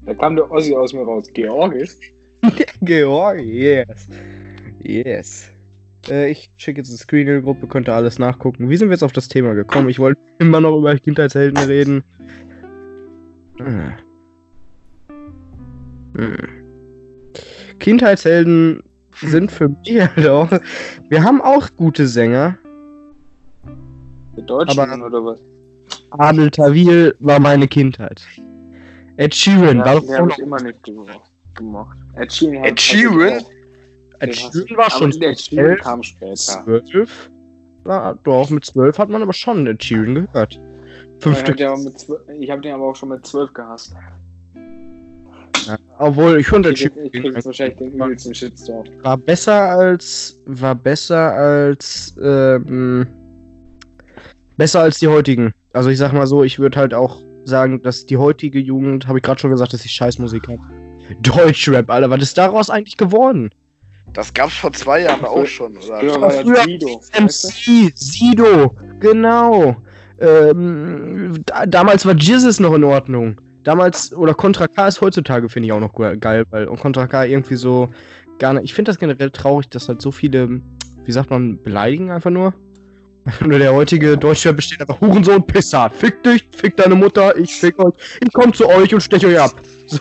S2: Da kam der Ossi aus mir raus. Georgis?
S3: Georg, yes. Yes. Äh, ich schicke jetzt eine Screen in die Gruppe, könnt ihr alles nachgucken. Wie sind wir jetzt auf das Thema gekommen? Ich wollte immer noch über Kindheitshelden reden. Hm. Hm. Kindheitshelden sind für mich halt auch. Wir haben auch gute Sänger.
S2: Die Deutschen
S3: Aber-
S2: oder was?
S3: Adel Tawil war meine Kindheit. Ed Sheeran
S2: Ja,
S3: war
S2: den
S3: doch
S2: habe
S3: noch.
S2: ich immer nicht gemacht. Ed Sheeran,
S4: Ed Sheeran?
S2: hat ich auch.
S3: Ed Sheeran war schon
S2: aber Ed Sheeran
S3: elf,
S2: kam später.
S3: zwölf. Na, doch, mit zwölf hat man aber schon Ed Sheeran gehört.
S2: Ich
S3: Fünfte
S2: habe den, zwölf- ich hab den aber auch schon mit 12 gehasst.
S3: Obwohl, ich fand Ed
S2: Ich, ich krieg jetzt
S3: Sheeran
S2: wahrscheinlich den übelsten Shitstorm.
S3: war besser als, war besser als, ähm, besser als die heutigen. Also ich sag mal so, ich würde halt auch sagen, dass die heutige Jugend, habe ich gerade schon gesagt, dass ich Scheißmusik habe. Deutschrap, Alter, was ist daraus eigentlich geworden?
S4: Das gab's vor zwei Jahren auch schon, oder?
S2: Früher war
S3: früher-
S2: Sido.
S3: MC, Sido, genau. Ähm, da, damals war Jizzes noch in Ordnung. Damals, oder Contra K ist heutzutage, finde ich auch noch ge- geil, weil und Contra K irgendwie so gar nicht. Ich finde das generell traurig, dass halt so viele, wie sagt man, beleidigen einfach nur. Nur der heutige Deutsche besteht einfach Hurensohn, Pisser. Fick dich, fick deine Mutter, ich fick euch. Ich komm zu euch und stech euch ab. So,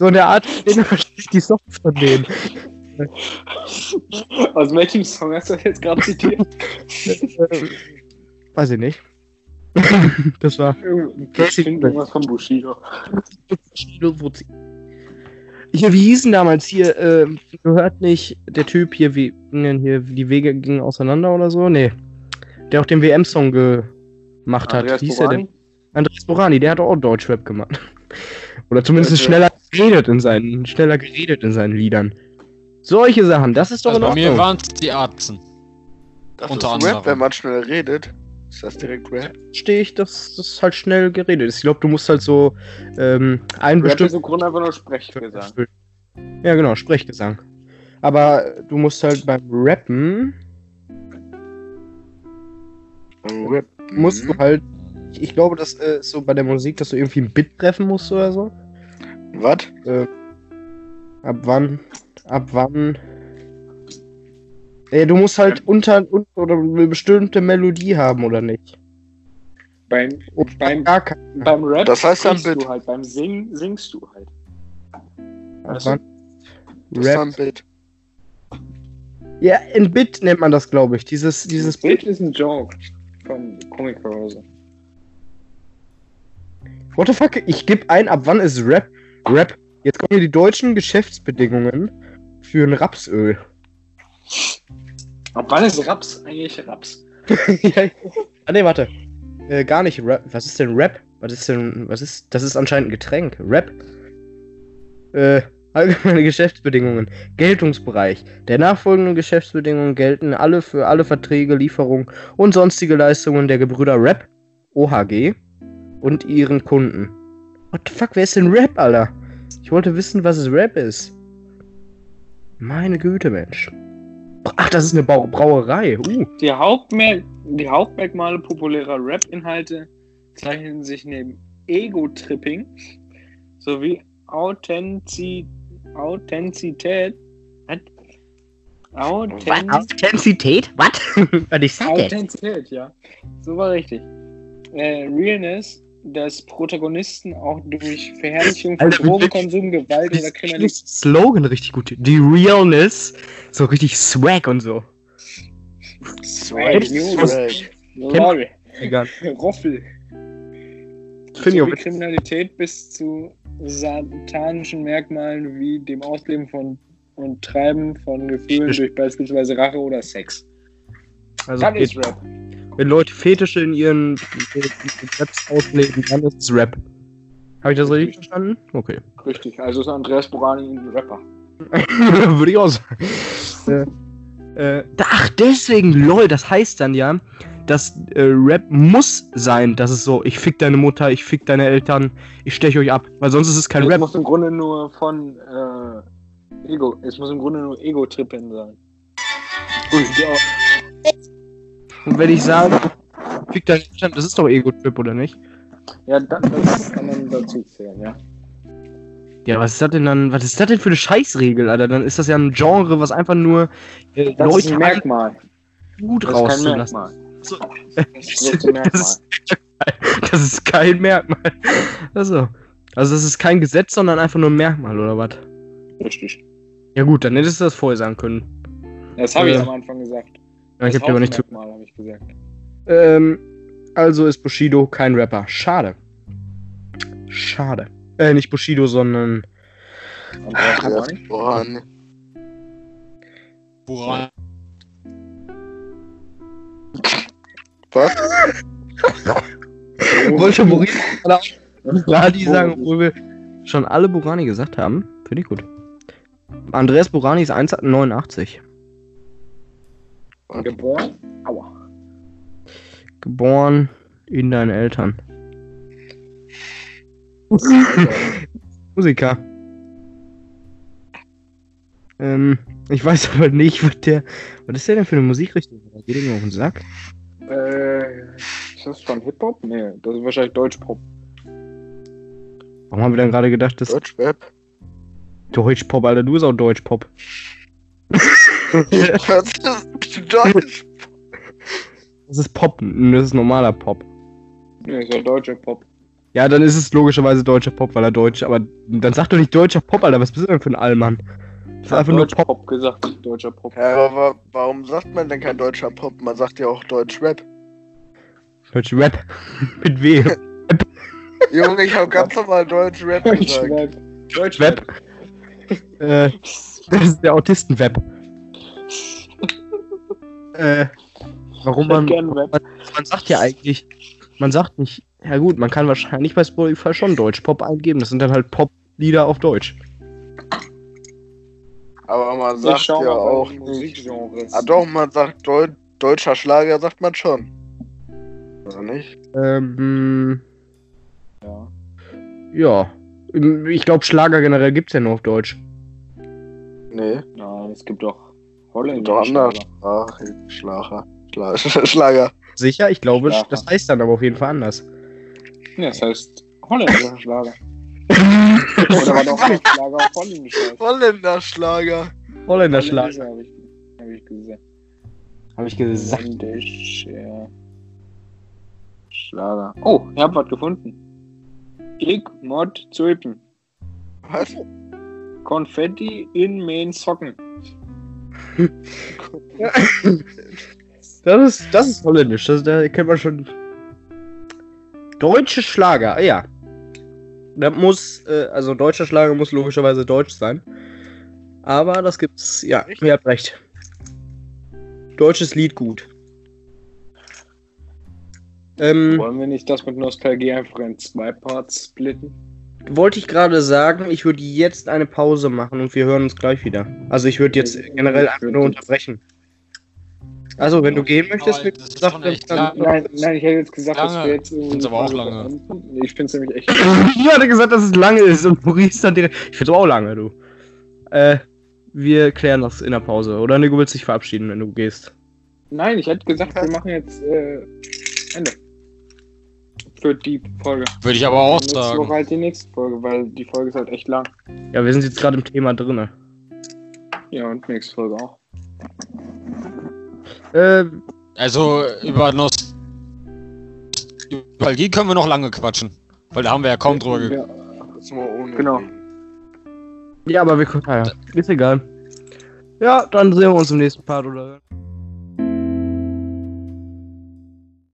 S3: so in der Art, den verstehe ich die Songs von denen.
S2: Aus welchem Song hast du das jetzt gerade zitiert?
S3: Ähm, weiß ich nicht. das war. Casey
S2: irgendwas von Bushido.
S3: Hier, wie hießen damals hier, äh, gehört nicht der Typ hier, wie, ne, hier, die Wege gingen auseinander oder so? Nee. Der auch den WM-Song gemacht hat.
S2: Andreas
S3: Wie hieß der denn?
S2: Borani?
S3: Andreas Borani, der hat auch Deutschrap gemacht. oder zumindest
S2: Okay.
S3: schneller geredet in seinen, schneller geredet in seinen Liedern. Solche Sachen, das ist doch
S1: Also
S3: in
S1: bei mir waren es die Arzten.
S4: Das
S1: Unter
S4: ist Rap,
S1: anderem.
S4: wenn man schnell redet. Ist das direkt Rap?
S3: Verstehe ich, dass das halt schnell geredet ist. Ich glaube, du musst halt so ähm,
S2: ist
S3: bestimmten
S2: im Grunde einfach nur Sprechgesang.
S3: Ja, genau, Sprechgesang. Aber du musst halt beim Rappen,
S4: Rap.
S3: musst du halt, ich, glaube, das äh, ist so bei der Musik, dass du irgendwie ein Bit treffen musst oder so.
S4: Was?
S3: Ab wann, ab wann. Ey, du musst halt unter, un- oder eine bestimmte Melodie haben, oder nicht?
S2: Beim,
S3: Und
S2: beim, beim Rap
S4: Das heißt dann Bit.
S2: du halt, beim Singen singst du halt.
S3: Wann?
S4: Das
S3: Rap.
S4: ein Bild.
S3: Ja, in Bit nennt man das, glaube ich. Dieses, dieses
S2: Bild ist ein Joke von Comic-Rose.
S3: What the fuck? Ich gebe ein, ab wann ist Rap? Rap. Jetzt kommen hier die deutschen Geschäftsbedingungen für ein Rapsöl.
S2: Ab wann ist Raps eigentlich Raps?
S3: ah, nee, warte. Äh, gar nicht Rap. Was ist denn Rap? Was ist denn. Was ist. Das ist anscheinend ein Getränk. Rap. Äh, allgemeine Geschäftsbedingungen. Geltungsbereich. Der nachfolgenden Geschäftsbedingungen gelten alle für alle Verträge, Lieferungen und sonstige Leistungen der Gebrüder Rap, OHG und ihren Kunden. What the fuck, wer ist denn Rap, Alter? Ich wollte wissen, was es Rap ist. Meine Güte, Mensch. Ach, das ist eine Brau Brauerei. Uh.
S2: Die, Hauptmer die Hauptmerkmale populärer Rap-Inhalte zeichnen sich neben Ego-Tripping sowie Authentiz Authentizität. Was? Authent
S5: Authentizität? Was? Was ich?
S2: Authentizität, ja. So war richtig. Äh, Realness des Protagonisten auch durch Verherrlichung von
S3: Alter,
S2: Drogenkonsum, Gewalt oder Kriminalität.
S3: Slogan richtig gut. Die Realness. So richtig Swag und so.
S2: Swag,
S4: Swag.
S2: Lol.
S3: Egal.
S2: Roffel. Sowie
S3: witzig.
S2: Kriminalität bis zu satanischen Merkmalen wie dem Ausleben von und Treiben von Gefühlen durch beispielsweise Rache oder Sex.
S3: Also,
S2: Das ist Rap.
S3: Wenn Leute Fetische in ihren Raps ausleben, dann ist es Rap. Habe ich das richtig verstanden? Okay.
S2: Richtig, also ist Andreas Borani ein Rapper.
S3: Würde ich auch sagen. äh, äh, ach, deswegen, lol, das heißt dann ja, dass äh, Rap muss sein, dass es so, ich fick deine Mutter, ich fick deine Eltern, ich stech euch ab, weil sonst ist es kein
S2: Es
S3: Rap.
S2: muss im Grunde nur von äh, Ego, es muss im Grunde nur Ego-Trippen sein. Ui, ja.
S3: Und wenn ich sage, fick deine Eltern, das ist doch Ego-Trip, oder nicht?
S2: Ja, das, das kann man dazu zählen, ja.
S3: Ja, was ist das denn dann, was ist das denn für eine Scheißregel, Alter? Dann ist das ja ein Genre, was einfach nur äh,
S2: Das ist
S3: Leute
S2: ein Merkmal.
S3: gut
S2: Das ist kein
S3: rauszulassen. So.
S2: Das ist ein Merkmal.
S3: Das ist, das ist kein Merkmal. Also, also das ist kein Gesetz, sondern einfach nur ein Merkmal, oder was?
S2: Richtig.
S3: Ja gut, dann hättest du das vorher sagen können.
S2: Das habe ich
S3: Ja.
S2: am Anfang gesagt.
S3: Ja, ich
S2: Das
S3: hab dir aber nicht zu.
S2: Habe ich gesagt.
S3: Ähm, also ist Bushido kein Rapper. Schade. Schade. Äh, nicht Bushido, sondern.
S2: Andreas
S4: ne.
S1: Buran.
S4: Was?
S3: Wollte Burani Burani sagen, obwohl wir schon alle Burani gesagt haben. Finde ich gut. Andreas Burani ist 1,89.
S2: Geboren? Aua.
S3: Geboren in deinen Eltern. Musiker. Ähm, ich weiß aber nicht, was der. Was ist der denn für eine Musikrichtung? Geht der mir auf den Sack?
S2: Äh, ist das von Hip-Hop? Nee, das ist wahrscheinlich Deutsch-Pop.
S3: Warum haben wir dann gerade gedacht, das ist
S4: Deutschrap?
S3: Deutschpop, Alter? Du bist auch Deutschpop.
S4: Was ist Deutsch?
S3: Das ist Pop, das ist normaler Pop.
S2: Nee, ist ja deutscher Pop.
S3: Ja, dann ist es logischerweise deutscher Pop, weil er deutsch, aber dann sag doch nicht deutscher Pop, Alter, was bist du denn für ein Allmann? Das ist einfach nur Pop.
S2: Pop gesagt. Deutscher Pop.
S4: Ja, aber wa- warum sagt man denn kein deutscher Pop? Man sagt ja auch Deutschrap.
S3: Deutsch Rap. Mit W.
S4: Junge, ich habe ganz normal Deutschrap gesagt.
S2: Deutschrap.
S3: Web. äh, das ist der Autistenweb. Äh, warum man,
S2: Rap.
S3: man sagt ja eigentlich, man sagt nicht, ja gut, man kann wahrscheinlich bei Spotify schon Deutsch-Pop eingeben, das sind dann halt Pop-Lieder auf Deutsch.
S4: Aber man
S2: Ich
S4: sagt ja auch nicht. Ah doch, man sagt Deu deutscher Schlager, sagt man schon. Oder nicht?
S3: Ähm,
S2: Ja.
S3: ja. Ich glaube, Schlager generell gibt's ja nur auf Deutsch.
S4: Nee,
S2: Nein, es gibt doch
S4: Ach, Schlager. Schla Schlager.
S3: Sicher? Ich glaube,
S2: Schlager.
S3: das heißt dann aber auf jeden Fall anders.
S2: Ja, das heißt Holländer Schlager. Oder war doch Schlager auf Holländisch.
S4: Holländer Schlager.
S3: Holländer Schlager.
S2: Habe ich, hab ich gesagt.
S3: Habe ich gesagt.
S2: Holländischer Schlager. Oh, ich habe was gefunden. Ich Mod Zulpen.
S4: Was?
S2: Konfetti in Main Socken.
S3: Das ist, das ist holländisch. Das, da kennt man schon. Deutsche Schlager, ah, ja. Da muss, äh, also deutscher Schlager muss logischerweise deutsch sein. Aber das gibt's, ja, ihr habt recht. Deutsches Lied gut. Ähm,
S2: Wollen wir nicht das mit Nostalgie einfach in zwei Parts splitten?
S3: Wollte ich gerade sagen, ich würde jetzt eine Pause machen und wir hören uns gleich wieder. Also ich würde jetzt generell einfach nur unterbrechen. Also, wenn du gehen möchtest, wie gesagt, dann-
S1: lang.
S2: Nein, nein, ich hätte jetzt gesagt, dass
S1: Lange.
S2: wir jetzt irgendwie.
S1: Find's aber auch lange.
S2: beenden. Ich finde es nämlich echt.
S3: Ich hatte gesagt, dass es lange ist und Maurice dann direkt. Ich find's auch lange, du. Äh, wir klären das in der Pause. Oder Nico willst dich verabschieden, wenn du gehst.
S2: Nein, ich hätte gesagt, wir machen jetzt äh, Ende. Für die Folge.
S1: Würde ich aber auch
S2: Nächste Woche
S1: sagen.
S2: halt die nächste Folge, weil die Folge ist halt echt lang.
S3: Ja, wir sind jetzt gerade im Thema drinne.
S2: Ja, und nächste Folge auch.
S3: Äh,
S1: Also über Nost Nostalgie können wir noch lange quatschen. Weil da haben wir ja kaum drüber
S2: Ja,
S4: Das mal ohne.
S2: Genau.
S3: ja, aber wir können. Ja, ja. Ist egal. Ja, dann sehen wir uns im nächsten Part, oder?